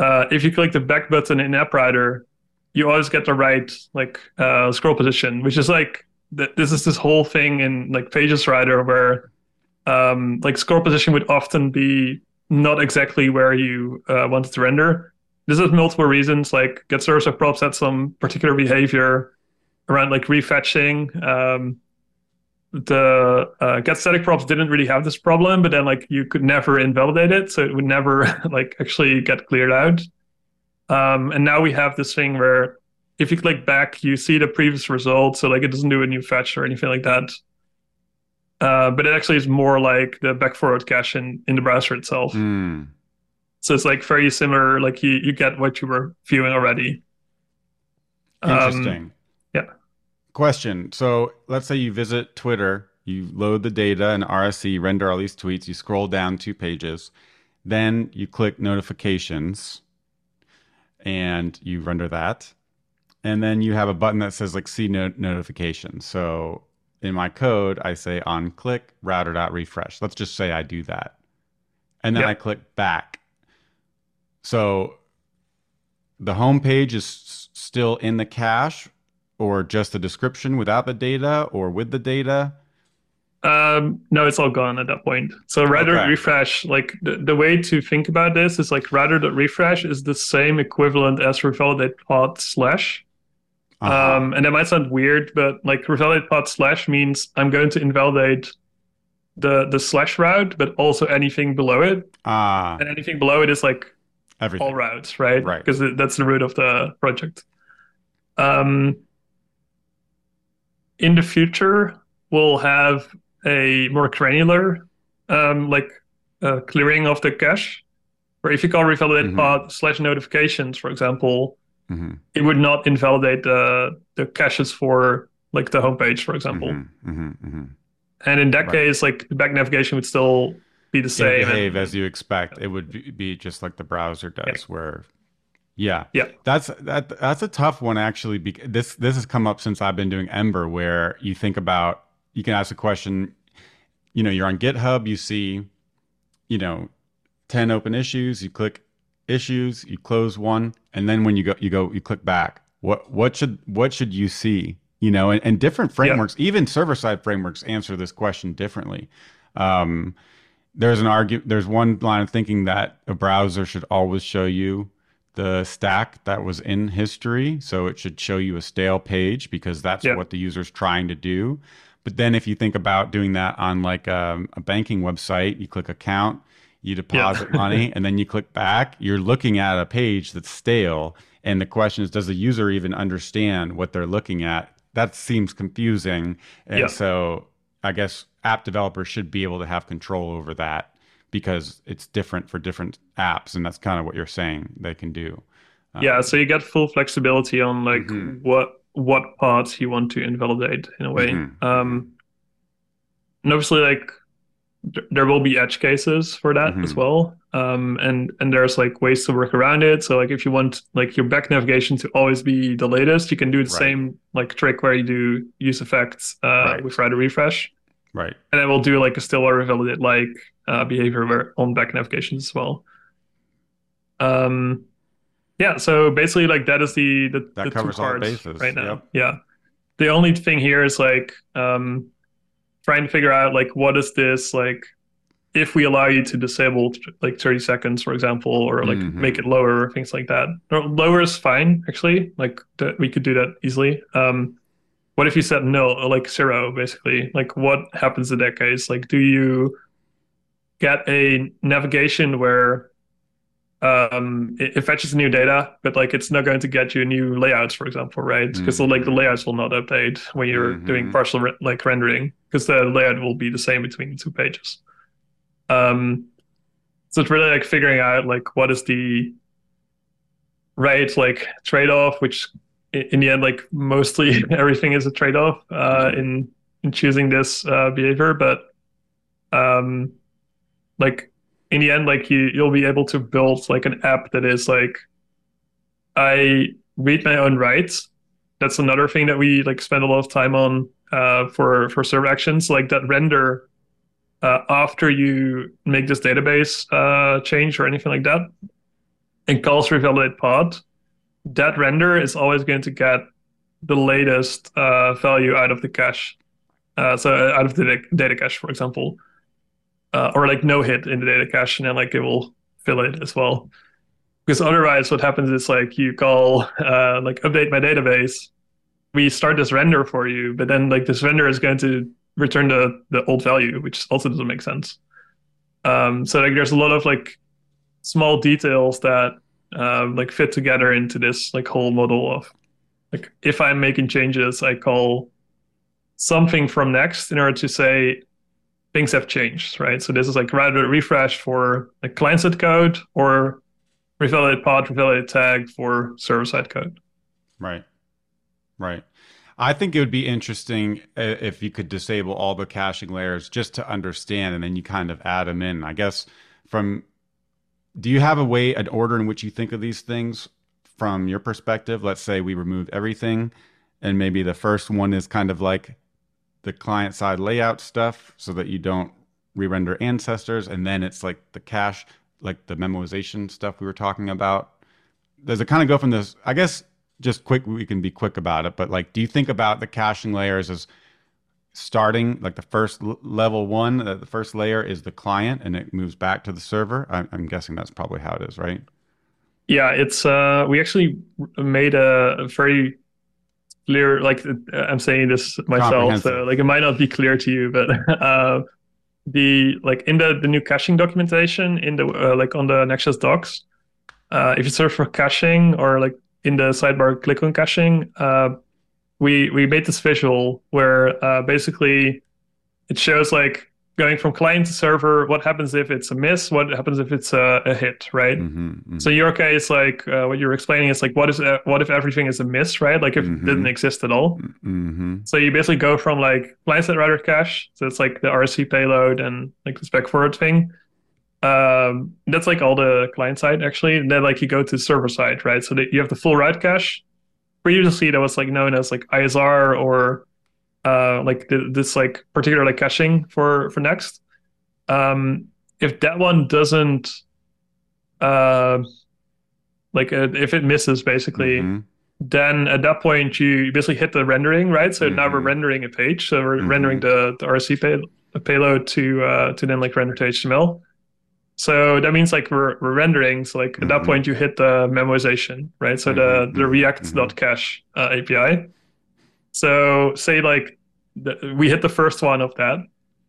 uh, if you click the back button in App Router, you always get the right like uh, scroll position, which is like th- this is this whole thing in like Pages Router where um, like scroll position would often be not exactly where you uh, wanted to render. This is multiple reasons, like get server props had some particular behavior around like refetching. Um, the uh, get static props didn't really have this problem, but then like you could never invalidate it, so it would never like actually get cleared out. Um, and now we have this thing where if you click back, you see the previous result, so like it doesn't do a new fetch or anything like that. Uh, but it actually is more like the back forward cache in, in the browser itself. Mm. So it's like very similar, like you, you get what you were viewing already. Um, Interesting. yeah. Question. So let's say you visit Twitter, you load the data and RSC, render all these tweets, you scroll down two pages, then you click notifications and you render that. And then you have a button that says like see no- notifications. So in my code, I say on click router.refresh. Let's just say I do that. And then Yeah. I click back. So the home page is s- still in the cache or just the description without the data or with the data? Um, no, it's all gone at that point. So router Okay. refresh, like the, the way to think about this is like router that refresh is the same equivalent as revalidate path slash. Uh-huh. Um, and that might sound weird, but like revalidate path slash means I'm going to invalidate the the slash route, but also anything below it. Ah, And anything below it is like everything. all routes, right? Right. Because that's the root of the project. Um, in the future, we'll have a more granular, um, like uh, clearing of the cache. Where if you call revalidate Mhm. path slash notifications, for example, hmm it would not invalidate the the caches for like the homepage, for example. hmm hmm And in that Right. case, like the back navigation would still be the same. and- behave as you expect. It would be- be just like the browser does, where, yeah, Yeah. that's that that's a tough one actually. Because this this has come up since I've been doing Ember, where you think about you can ask a question. You know, you're on GitHub, you see, you know, ten open issues. You click issues, you close one, and then when you go you go you click back. What what should what should you see? You know, and, and different frameworks, even server side frameworks, answer this question differently. Um, there's an argue there's one line of thinking that a browser should always show you the stack that was in history so it should show you a stale page because that's Yeah. what the user's trying to do. But then if you think about doing that on like um, a banking website you click account you deposit money and then you click back you're looking at a page that's stale. And the question is does the user even understand what they're looking at? That seems confusing. And Yeah. so i guess app developers should be able to have control over that because it's different for different apps and that's kind of what you're saying they can do Um, yeah so you get full flexibility on like Mhm. what what parts you want to invalidate in a way Mhm. um and obviously like th- there will be edge cases for that Mhm. as well. Um, and and there's like ways to work around it. So like if you want like your back navigation to always be the latest, you can do the Right. same like trick where you do use effects uh, Right. with router refresh, Right. and then we'll do like a still or validate like uh, behavior on back navigations as well. Um, yeah. So basically, like that is the the, That the covers two all bases. right now. Yep. Yeah. The only thing here is like um, trying to figure out like what is this like if we allow you to disable like 30 seconds for example or like Mhm. make it lower or things like that or lower is fine actually like that we could do that easily um what if you set nil like zero basically like what happens in that case like do you get a navigation where um it, it fetches new data but like it's not going to get you new layouts for example right because like the Mhm. layouts will not update when you're doing Mhm. partial re- like rendering because the layout will be the same between the two pages um so it's really like figuring out like what is the right like trade-off which i- in the end like mostly everything is a trade-off uh in in choosing this uh behavior but um like in the end like you you'll be able to build like an app that is like i read my own writes. That's another thing that we like spend a lot of time on uh for for server actions like that render uh, after you make this database uh, change or anything like that, and calls revalidate path, that render is always going to get the latest uh, value out of the cache. Uh, so out of the data, data cache, for example, uh, or like no hit in the data cache, and then like it will fill it as well. Because otherwise, what happens is like you call uh, like update my database. We start this render for you, but then like this render is going to return the the old value, which also doesn't make sense. Um, so like there's a lot of like small details that um, like fit together into this like whole model of like if I'm making changes, I call something from next in order to say things have changed, right? So this is like router refresh for like client side code or revalidate path, revalidate tag for server side code. Right. Right. I think it would be interesting uh, if you could disable all the caching layers just to understand, and then you kind of add them in. I guess from, do you have a way, an order in which you think of these things from your perspective? Let's say we remove everything, and maybe the first one is kind of like the client side layout stuff so that you don't re-render ancestors, and then it's like the cache, like the memoization stuff we were talking about. Does it kind of go from this? I guess just quick we can be quick about it but like do you think about the caching layers as starting like the first level one uh, the first layer is the client and it moves back to the server I'm, I'm guessing that's probably how it is right Yeah, it's uh, we actually made a, very clear. Like uh, I'm saying this myself, so like it might not be clear to you, but uh, the like in the the new caching documentation in the uh, like on the Next.js docs, uh, if you search for caching or like in the sidebar click on caching, uh, we we made this visual where uh, basically it shows like going from client to server. What happens if it's a miss? What happens if it's a, a hit? Right. mm-hmm, So your case, like uh, what you're explaining is like what is uh, what if everything is a miss, right? Like if Mhm. it didn't exist at all. mm-hmm. So you basically go from like client side router cache, so it's like the RSC payload and like the spec forward thing. Um, that's like all the client side actually. And then like you go to server side, right? So that you have the full route cache. Previously, that was like known as like ISR or uh, like th- this like particular like caching for for next. Um, if that one doesn't, uh, like uh, if it misses basically, Mhm. then at that point you basically hit the rendering, right? So now we're Mhm. rendering a page. So we're Mhm. rendering the, the RSC pay, the payload to uh, to then like render to HTML. So that means like we're, we're rendering. So like at that Mhm. point you hit the memoization, right? So the Mhm, the mhm, React.cache uh, API. So say like the, we hit the first one of that.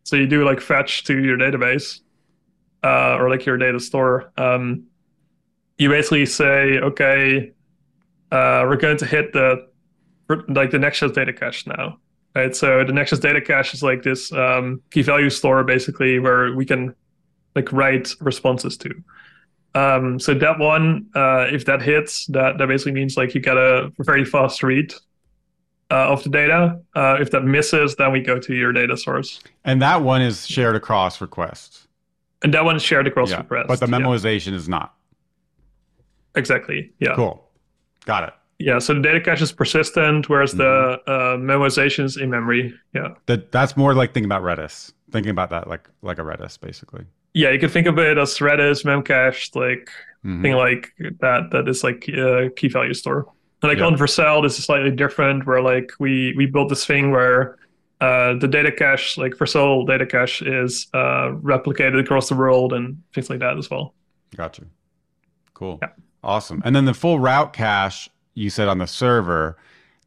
So you do like fetch to your database uh, or like your data store. Um, you basically say, okay, uh, we're going to hit the like the Next.js data cache now, right? So the Next.js data cache is like this um, key value store basically where we can like write responses to. Um, so that one, uh, if that hits, that that basically means like you get a very fast read uh, of the data. Uh, if that misses, then we go to your data source. And that one is shared across requests. And that one is shared across Yeah. requests. But the yeah. memoization is not. Exactly. Yeah. Cool. Got it. Yeah. So the data cache is persistent, whereas the Mm-hmm. uh, memoization is in memory. Yeah. That that's more like thinking about Redis. Thinking about that like like a Redis, basically. Yeah. You could think of it as Redis, memcached, like Mhm. thing like that. That is like a key value store. And like Yeah. on Vercel, this is slightly different. Where like we we built this thing where uh, the data cache, like Vercel data cache, is uh, replicated across the world and things like that as well. Got you. Cool. Yeah. Awesome. And then the full route cache you said on the server,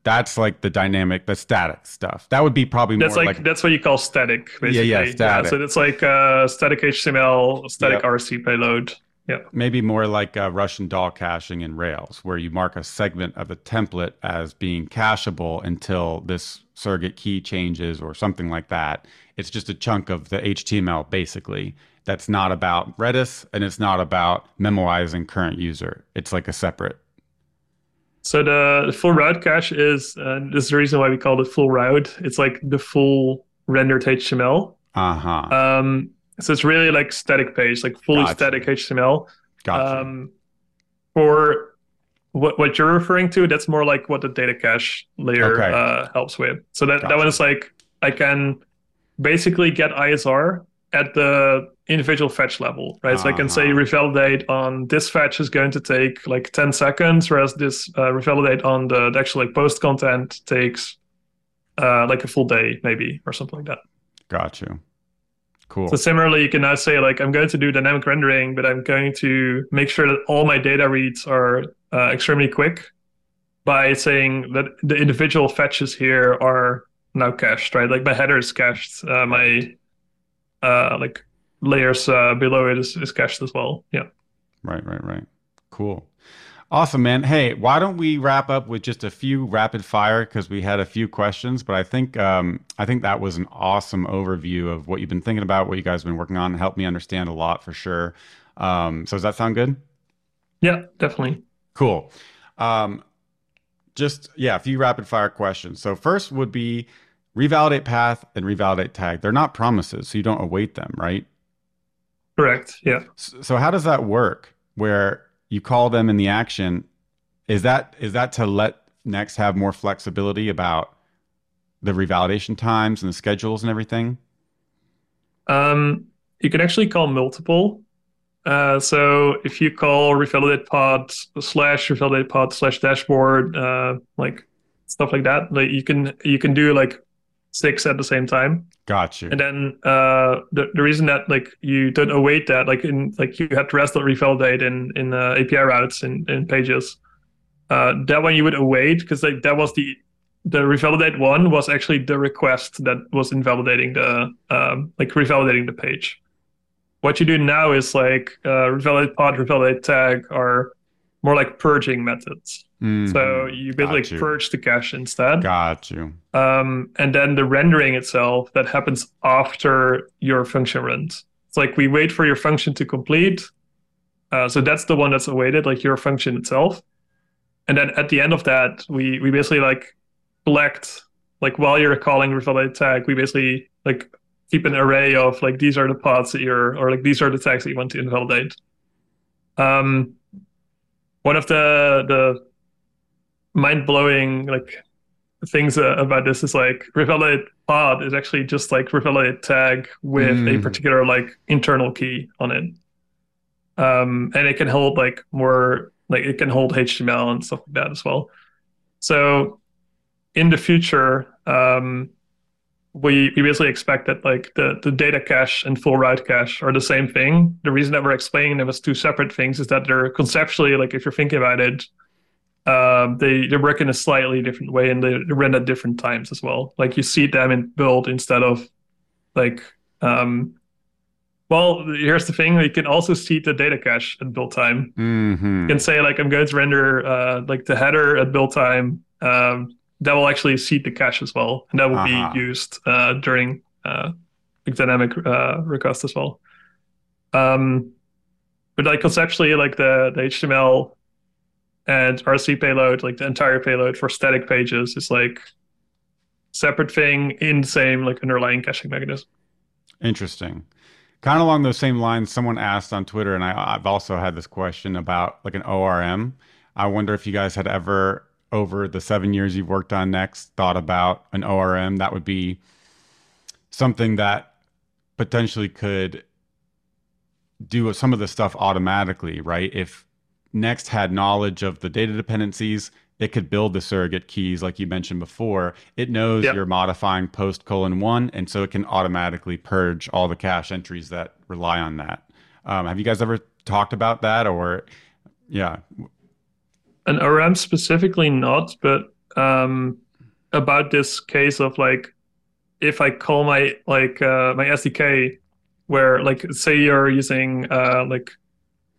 that's like the dynamic, the static stuff. That would be probably That's more like, like, that's what you call static, basically. yeah, yeah, static. so it's like uh, static HTML, static Yep. RSC payload. Yeah. Maybe more like uh, Russian doll caching in Rails, where you mark a segment of a template as being cacheable until this surrogate key changes or something like that. It's just a chunk of the HTML basically. That's not about Redis and it's not about memoizing current user. It's like a separate. So the, the full route cache is uh, this is the reason why we call it full route. It's like the full rendered HTML. Uh huh. Um, so it's really like static page, like fully Gotcha. static HTML. Gotcha. Um, for what what you're referring to, that's more like what the data cache layer Okay. uh, helps with. So that, that one is like I can basically get ISR at the individual fetch level, right? So I can say Uh-huh. revalidate on this fetch is going to take like 10 seconds, whereas this uh, revalidate on the, the actual like post content takes uh, like a full day, maybe, or something like that. Got you. Cool. So similarly, you can now say like I'm going to do dynamic rendering, but I'm going to make sure that all my data reads are uh, extremely quick by saying that the individual fetches here are now cached, right? Like my header is cached, uh, my uh, like layers uh, below it is, is cached as well. Yeah. Right, right, right. Cool. Awesome, man. Hey, why don't we wrap up with just a few rapid fire because we had a few questions, but I think um, I think that was an awesome overview of what you've been thinking about, what you guys have been working on. Helped me understand a lot for sure. Um, so does that sound good? Yeah, definitely. Cool. Um, just yeah, a few rapid fire questions. So first would be revalidate path and revalidate tag. They're not promises, so you don't await them, right? Correct. Yeah. So how does that work? Where you call them in the action, is that is that to let Next have more flexibility about the revalidation times and the schedules and everything? Um, you can actually call multiple. Uh, so if you call revalidate path slash revalidate path slash dashboard, uh, like stuff like that, like you can you can do like six at the same time. Got you. And then uh, the the reason that like you don't await that like in like you had to rest revalidate in in uh, API routes in in pages. Uh, that one you would await because like that was the the revalidate one was actually the request that was invalidating the um, like revalidating the page. What you do now is like uh, revalidate path, revalidate tag are more like purging methods. Mhm. So you basically Got you. purge the cache instead. Got you. Um, and then the rendering itself that happens after your function runs. It's like we wait for your function to complete. Uh, so that's the one that's awaited, like your function itself. And then at the end of that, we we basically like collect like while you're calling revalidate tag, we basically like keep an array of like these are the paths that you're or like these are the tags that you want to invalidate. Um, one of the the mind blowing like things uh, about this is like revalidate path is actually just like revalidate tag with a Mm. particular like internal key on it. Um, and it can hold like more like it can hold HTML and stuff like that as well. So in the future, um, we we basically expect that like the the data cache and full route cache are the same thing. The reason that we're explaining them as two separate things is that they're conceptually like if you're thinking about it, um, they they work in a slightly different way and they run at different times as well. Like you see them in build instead of like um, well, here's the thing: you can also see the data cache at build time. hmm You can say like I'm going to render uh, like the header at build time. Um, that will actually seed the cache as well, and that will Uh-huh. be used uh, during uh, like dynamic uh, request as well. Um, but like conceptually, like the, the HTML and RSC payload, like the entire payload for static pages, is like separate thing in same like underlying caching mechanism. Interesting. Kind of along those same lines, someone asked on Twitter, and I, I've also had this question about like an ORM. I wonder if you guys had ever, over the seven years you've worked on Next, thought about an ORM that would be something that potentially could do some of the stuff automatically, right? If Next had knowledge of the data dependencies, it could build the surrogate keys like you mentioned before. It knows yep. you're modifying post colon one, and so it can automatically purge all the cache entries that rely on that. Um, have you guys ever talked about that, or yeah? An ORM specifically not, but um, about this case of like if I call my like uh, my SDK, where like say you're using uh, like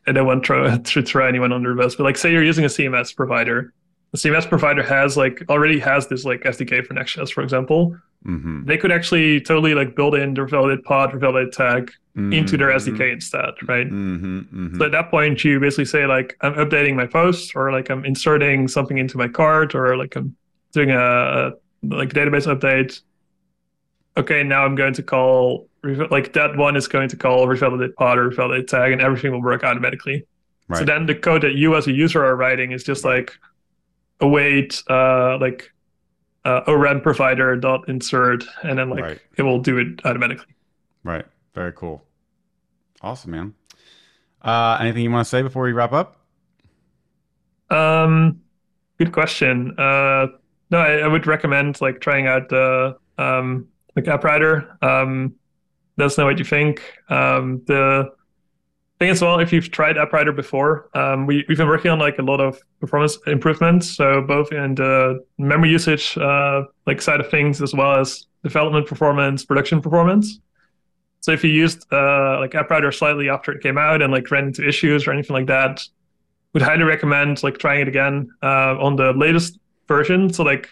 I don't want to try, to throw anyone under the bus, but like say you're using a CMS provider the CMS provider has like already has this like SDK for Next.js, for example. Mm-hmm. They could actually totally like build in their validated pod or validated tag mm-hmm. into their SDK instead, right? Mm-hmm. mm-hmm. So at that point, you basically say like I'm updating my post or like I'm inserting something into my cart or like I'm doing a, a like database update. Okay, now I'm going to call like that one is going to call revalidate path or revalidate tag, and everything will work automatically. Right. So then the code that you as a user are writing is just like await uh, like uh, ORM provider dot insert, and then like right. it will do it automatically. Right. Very cool. Awesome, man. Uh, anything you want to say before we wrap up? Um, good question. Uh, no, I, I would recommend like trying out the um like App Router. Um, let us know what you think. Um, the thing as well, if you've tried App Router before, um, we, we've been working on like a lot of performance improvements. So both in the memory usage uh, like side of things, as well as development performance, production performance. So if you used uh, like App Router slightly after it came out and like ran into issues or anything like that, would highly recommend like trying it again uh, on the latest version. So like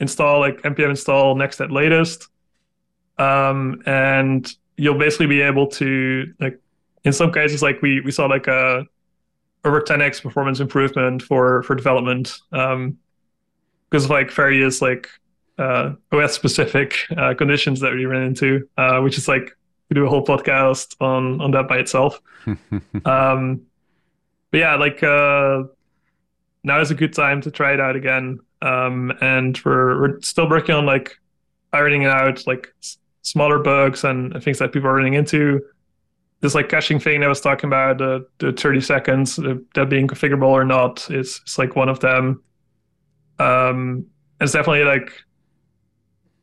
install like npm install next at latest, um, and you'll basically be able to like in some cases, like we we saw like a over 10x performance improvement for for development um, because of like various like uh, OS specific uh, conditions that we ran into, uh, which is like we do a whole podcast on on that by itself. um, but yeah, like uh, now is a good time to try it out again. Um, and we're we're still working on like ironing it out like smaller bugs and things that people are running into this like caching thing I was talking about, the the 30 seconds, uh, that being configurable or not, is, is like one of them. Um, it's definitely like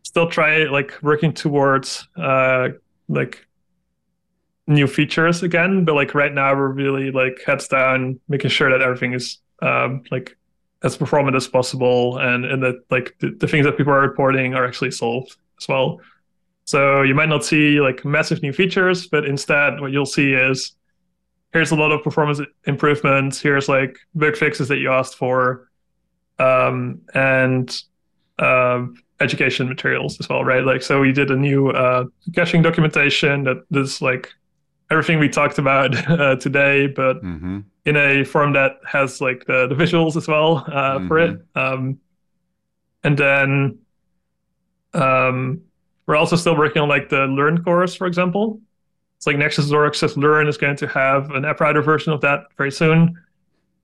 still try like working towards uh like new features again, but like right now we're really like heads down, making sure that everything is um like as performant as possible and and that like the, the things that people are reporting are actually solved as well. So you might not see like massive new features, but instead what you'll see is here's a lot of performance improvements. Here's like bug fixes that you asked for, um, and uh, education materials as well, right? Like, so we did a new uh, caching documentation that is like everything we talked about uh, today, but mm-hmm. in a form that has like the, the visuals as well uh, mm-hmm. for it. Mm-hmm. Um, and then um, we're also still working on like the Learn course, for example. It's like Next.js Access Learn is going to have an app router version of that very soon,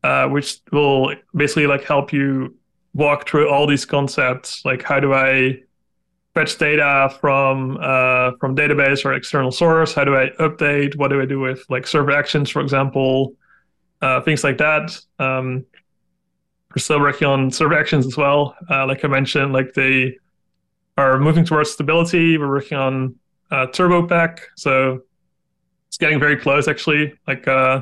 uh, which will basically like help you walk through all these concepts. Like how do I fetch data from uh, from database or external source? How do I update? What do I do with like server actions, for example? Uh, things like that. Um, we're still working on server actions as well. Uh, like I mentioned, like the are moving towards stability. We're working on uh, TurboPack, so it's getting very close. Actually, like uh,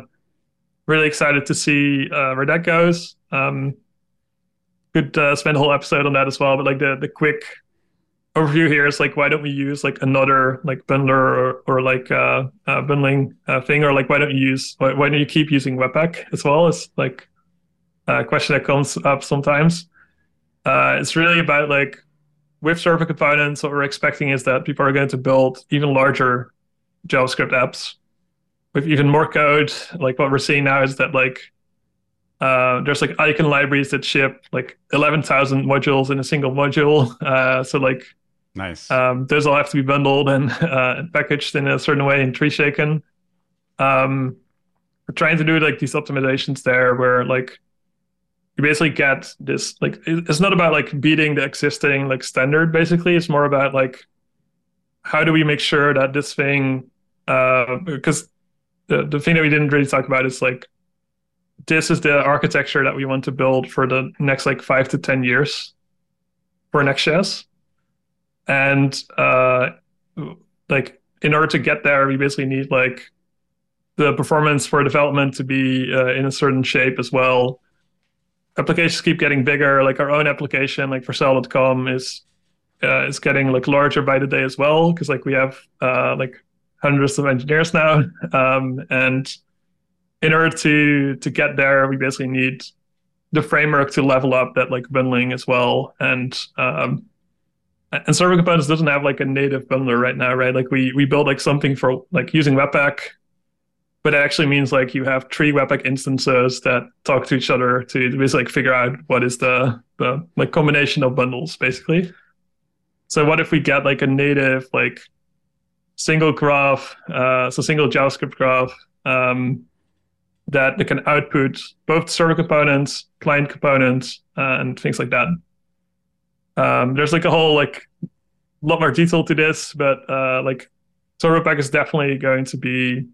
really excited to see uh, where that goes. Um, could uh, spend a whole episode on that as well, but like the the quick overview here is like why don't we use like another like bundler or, or like uh, uh bundling uh, thing or like why don't you use why, why don't you keep using Webpack as well? It's like a question that comes up sometimes. Uh, it's really about like with server components, what we're expecting is that people are going to build even larger JavaScript apps with even more code. Like what we're seeing now is that like uh, there's like icon libraries that ship like 11,000 modules in a single module. Uh, so like, nice. Um, those all have to be bundled and, uh, packaged in a certain way in TreeShaken. Um, we're trying to do like these optimizations there where like you basically get this like it's not about like beating the existing like standard basically it's more about like how do we make sure that this thing uh because the, the thing that we didn't really talk about is like this is the architecture that we want to build for the next like five to ten years for Next.js. And uh like in order to get there, we basically need like the performance for development to be uh, in a certain shape as well. Applications keep getting bigger. Like our own application, like Vercel.com, is uh, is getting like larger by the day as well because like we have uh, like hundreds of engineers now, um, and in order to to get there, we basically need the framework to level up that like bundling as well. And um, and server components doesn't have like a native bundler right now, right? Like we we build like something for like using Webpack, but it actually means like you have three Webpack instances that talk to each other to basically like figure out what is the the like combination of bundles basically. So what if we get like a native like single graph, uh, so single JavaScript graph um, that can output both server components, client components, uh, and things like that. Um, there's like a whole like lot more detail to this, but uh, like TurboPack is definitely going to be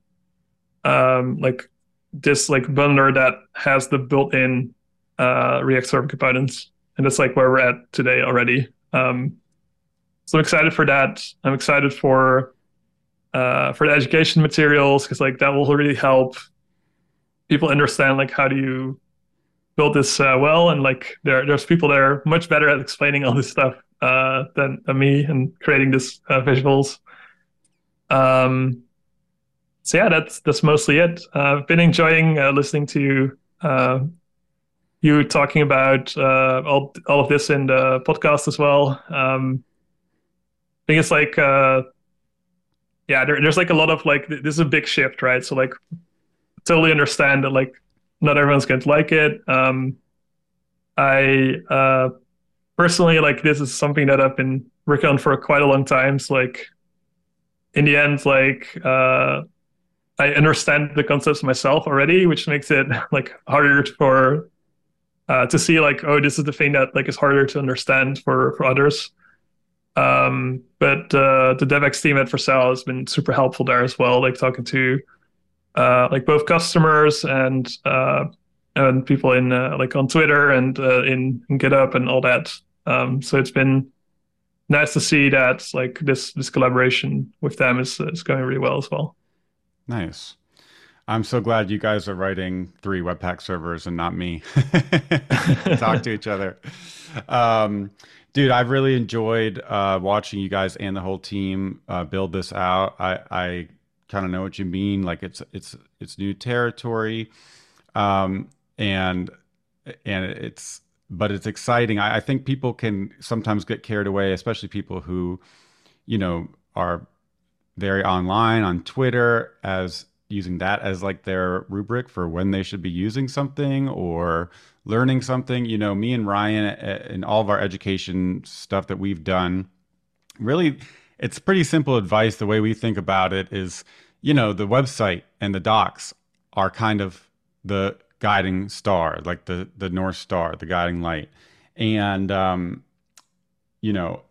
um, like this like bundler that has the built-in uh, React Server components, and that's like where we're at today already. Um, so I'm excited for that. I'm excited for uh, for the education materials because like that will really help people understand like how do you build this uh, well and like there there's people that are much better at explaining all this stuff uh, than, than me and creating this uh, visuals um so yeah that's that's mostly it uh, i've been enjoying uh, listening to uh, you talking about all, all of this in the podcast as well um i think it's like yeah there, there's like a lot of like this is a big shift right so like totally understand that like not everyone's going to like it. Um, I uh, personally like this is something that I've been working on for quite a long time. So like in the end, like uh, I understand the concepts myself already, which makes it like harder for uh, to see like oh this is the thing that like is harder to understand for for others. Um, but uh, the DevX team at Vercel has been super helpful there as well, like talking to uh, like both customers and uh, and people in uh, like on Twitter and uh, in, in GitHub and all that. Um, so it's been nice to see that like this this collaboration with them is is going really well as well. Nice. I'm so glad you guys are writing three Webpack servers and not me. Talk to each other. Um, dude, I've really enjoyed uh, watching you guys and the whole team uh, build this out. I, I kind of know what you mean. Like it's it's it's new territory, um, and and it's but it's exciting. I, I think people can sometimes get carried away, especially people who, you know, are very online on Twitter as using that as like their rubric for when they should be using something or learning something. You know, me and Ryan and all of our education stuff that we've done really it's pretty simple advice. The way we think about it is, you know, the website and the docs are kind of the guiding star, like the the north star, the guiding light. And um, you know,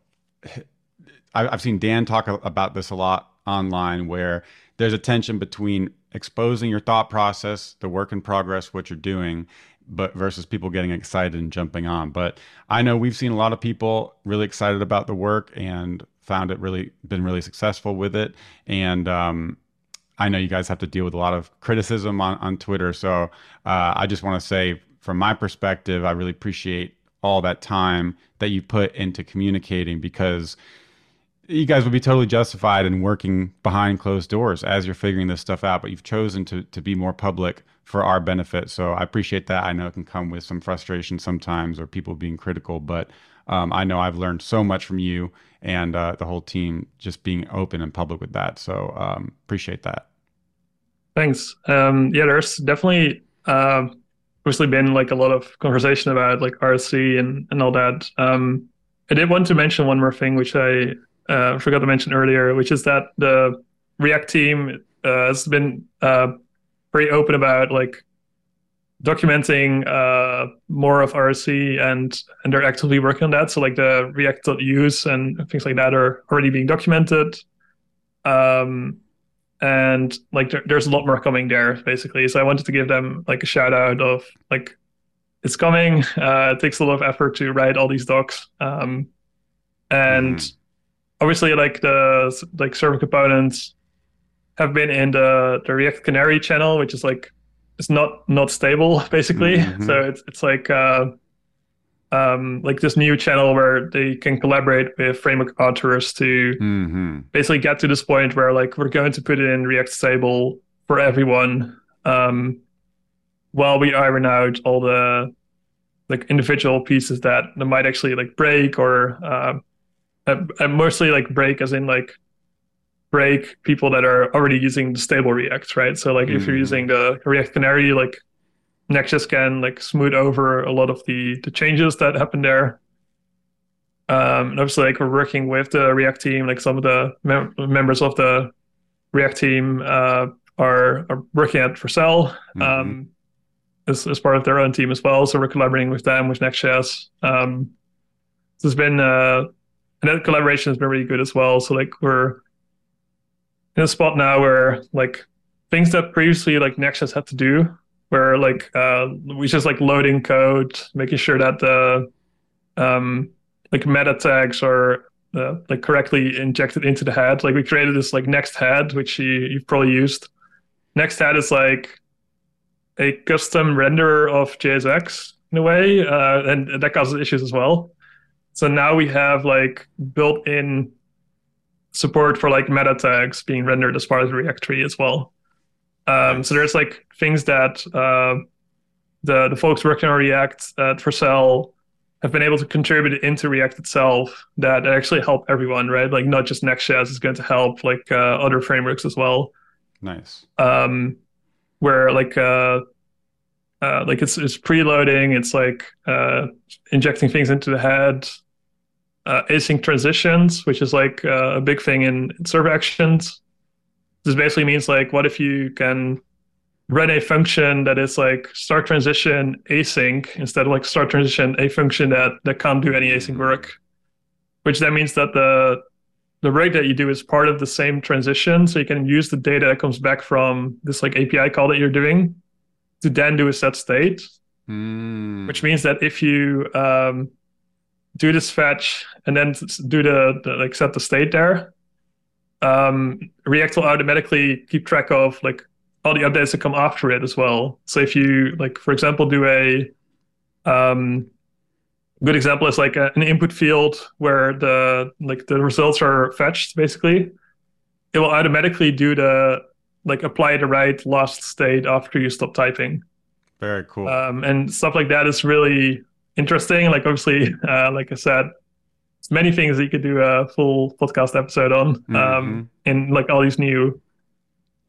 I've seen Dan talk about this a lot online, where there's a tension between exposing your thought process, the work in progress, what you're doing, but versus people getting excited and jumping on. But I know we've seen a lot of people really excited about the work and found it really been really successful with it. And um, I know you guys have to deal with a lot of criticism on, on Twitter. So uh, I just want to say, from my perspective, I really appreciate all that time that you put into communicating because you guys would be totally justified in working behind closed doors as you're figuring this stuff out, but you've chosen to to be more public for our benefit. So I appreciate that. I know it can come with some frustration sometimes or people being critical, but um, I know I've learned so much from you and uh, the whole team just being open and public with that. So um, appreciate that. Thanks. Um, yeah, there's definitely uh, obviously been like a lot of conversation about like RSC and and all that. Um, I did want to mention one more thing, which I uh, forgot to mention earlier, which is that the React team uh, has been uh, very open about like documenting uh, more of RSC and and they're actively working on that. So like the React.use and things like that are already being documented. Um, and like there, there's a lot more coming there basically. So I wanted to give them like a shout out of like it's coming. Uh, it takes a lot of effort to write all these docs. Um, and mm. Obviously like the like server components have been in the, the React Canary channel, which is like it's not not stable basically. Mm-hmm. So it's it's like uh, um, like this new channel where they can collaborate with framework authors to mm-hmm. basically get to this point where like we're going to put it in React stable for everyone um, while we iron out all the like individual pieces that, that might actually like break or uh, mostly like break as in like break people that are already using the stable React, right? So like mm. if you're mm. using the React Canary, like Next.js can like smooth over a lot of the the changes that happen there. Um, and obviously, like we're working with the React team, like some of the mem- members of the React team uh, are are working at Vercel mm-hmm. um, as, as part of their own team as well. So we're collaborating with them with Next.js. Um, so it's been uh, and that collaboration has been really good as well. So like we're in a spot now where like things that previously like Next.js had to do, where like uh, we just like loading code, making sure that the um, like meta tags are uh, like correctly injected into the head. Like we created this like next head, which you, you've probably used. Next head is like a custom renderer of JSX in a way, uh, and that causes issues as well. So now we have like built-in support for like meta tags being rendered as part of the React tree as well. Um, so there's like things that uh, the the folks working on React at Vercel have been able to contribute into React itself that actually help everyone, right? Like not just Next.js is going to help, like uh, other frameworks as well. Nice. Um, where like uh, uh, like it's it's preloading, it's like uh, injecting things into the head, uh, async transitions, which is like uh, a big thing in, server actions. This basically means like, what if you can run a function that is like start transition async instead of like start transition a function that that can't do any async work, which that means that the the rate that you do is part of the same transition, so you can use the data that comes back from this like API call that you're doing to then do a set state, mm. which means that if you um, do this fetch and then do the, the like set the state there, um, React will automatically keep track of like all the updates that come after it as well. So if you like, for example, do a um, good example is like a, an input field where the like the results are fetched basically, it will automatically do the like apply the right last state after you stop typing. Very cool. Um, and stuff like that is really interesting. Like obviously, uh, like I said, many things that you could do a full podcast episode on. Mm-hmm. Um, and like all these new,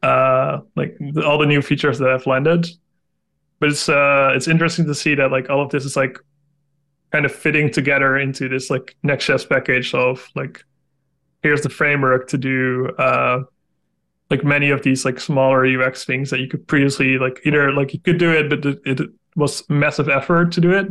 uh, like all the new features that have landed. But it's uh, it's interesting to see that like all of this is like kind of fitting together into this like Next.js package of like here's the framework to do uh like many of these like smaller UX things that you could previously like either like you could do it, but it, it was massive effort to do it,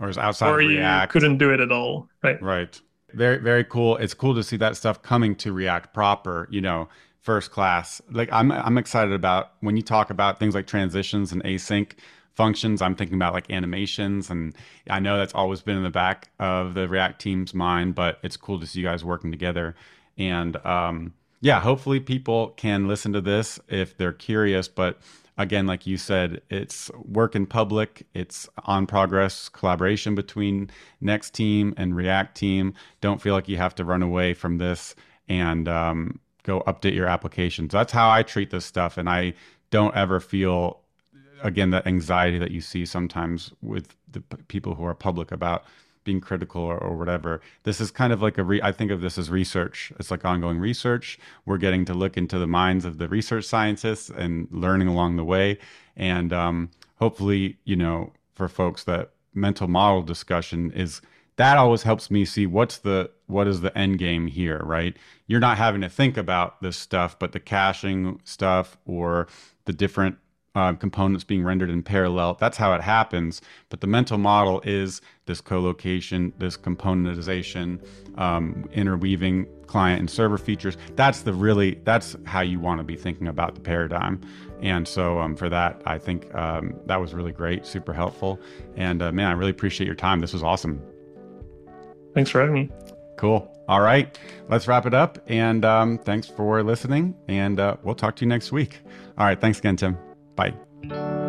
or is outside or you React. couldn't do it at all. Right. Right. Very very cool. It's cool to see that stuff coming to React proper. You know, first class. Like I'm I'm excited about when you talk about things like transitions and async functions. I'm thinking about like animations, and I know that's always been in the back of the React team's mind. But it's cool to see you guys working together and. um yeah, hopefully people can listen to this if they're curious. But again, like you said, it's work in public, it's on progress collaboration between Next Team and React Team. Don't feel like you have to run away from this and um, go update your application. So that's how I treat this stuff. And I don't ever feel, again, that anxiety that you see sometimes with the p- people who are public about being critical or, or, whatever. This is kind of like a re- I think of this as research. It's like ongoing research. We're getting to look into the minds of the research scientists and learning along the way. And um, hopefully, you know, for folks that mental model discussion is that always helps me see what's the what is the end game here, right? You're not having to think about this stuff, but the caching stuff or the different uh, components being rendered in parallel. That's how it happens. But the mental model is this co-location, this componentization, um, interweaving client and server features. That's the really that's how you want to be thinking about the paradigm. And so um, for that, I think um, that was really great, super helpful. And uh, man, I really appreciate your time. This was awesome. Thanks for having me. Cool. All right, let's wrap it up. And um, thanks for listening. And uh, we'll talk to you next week. All right, thanks again, Tim. Bye.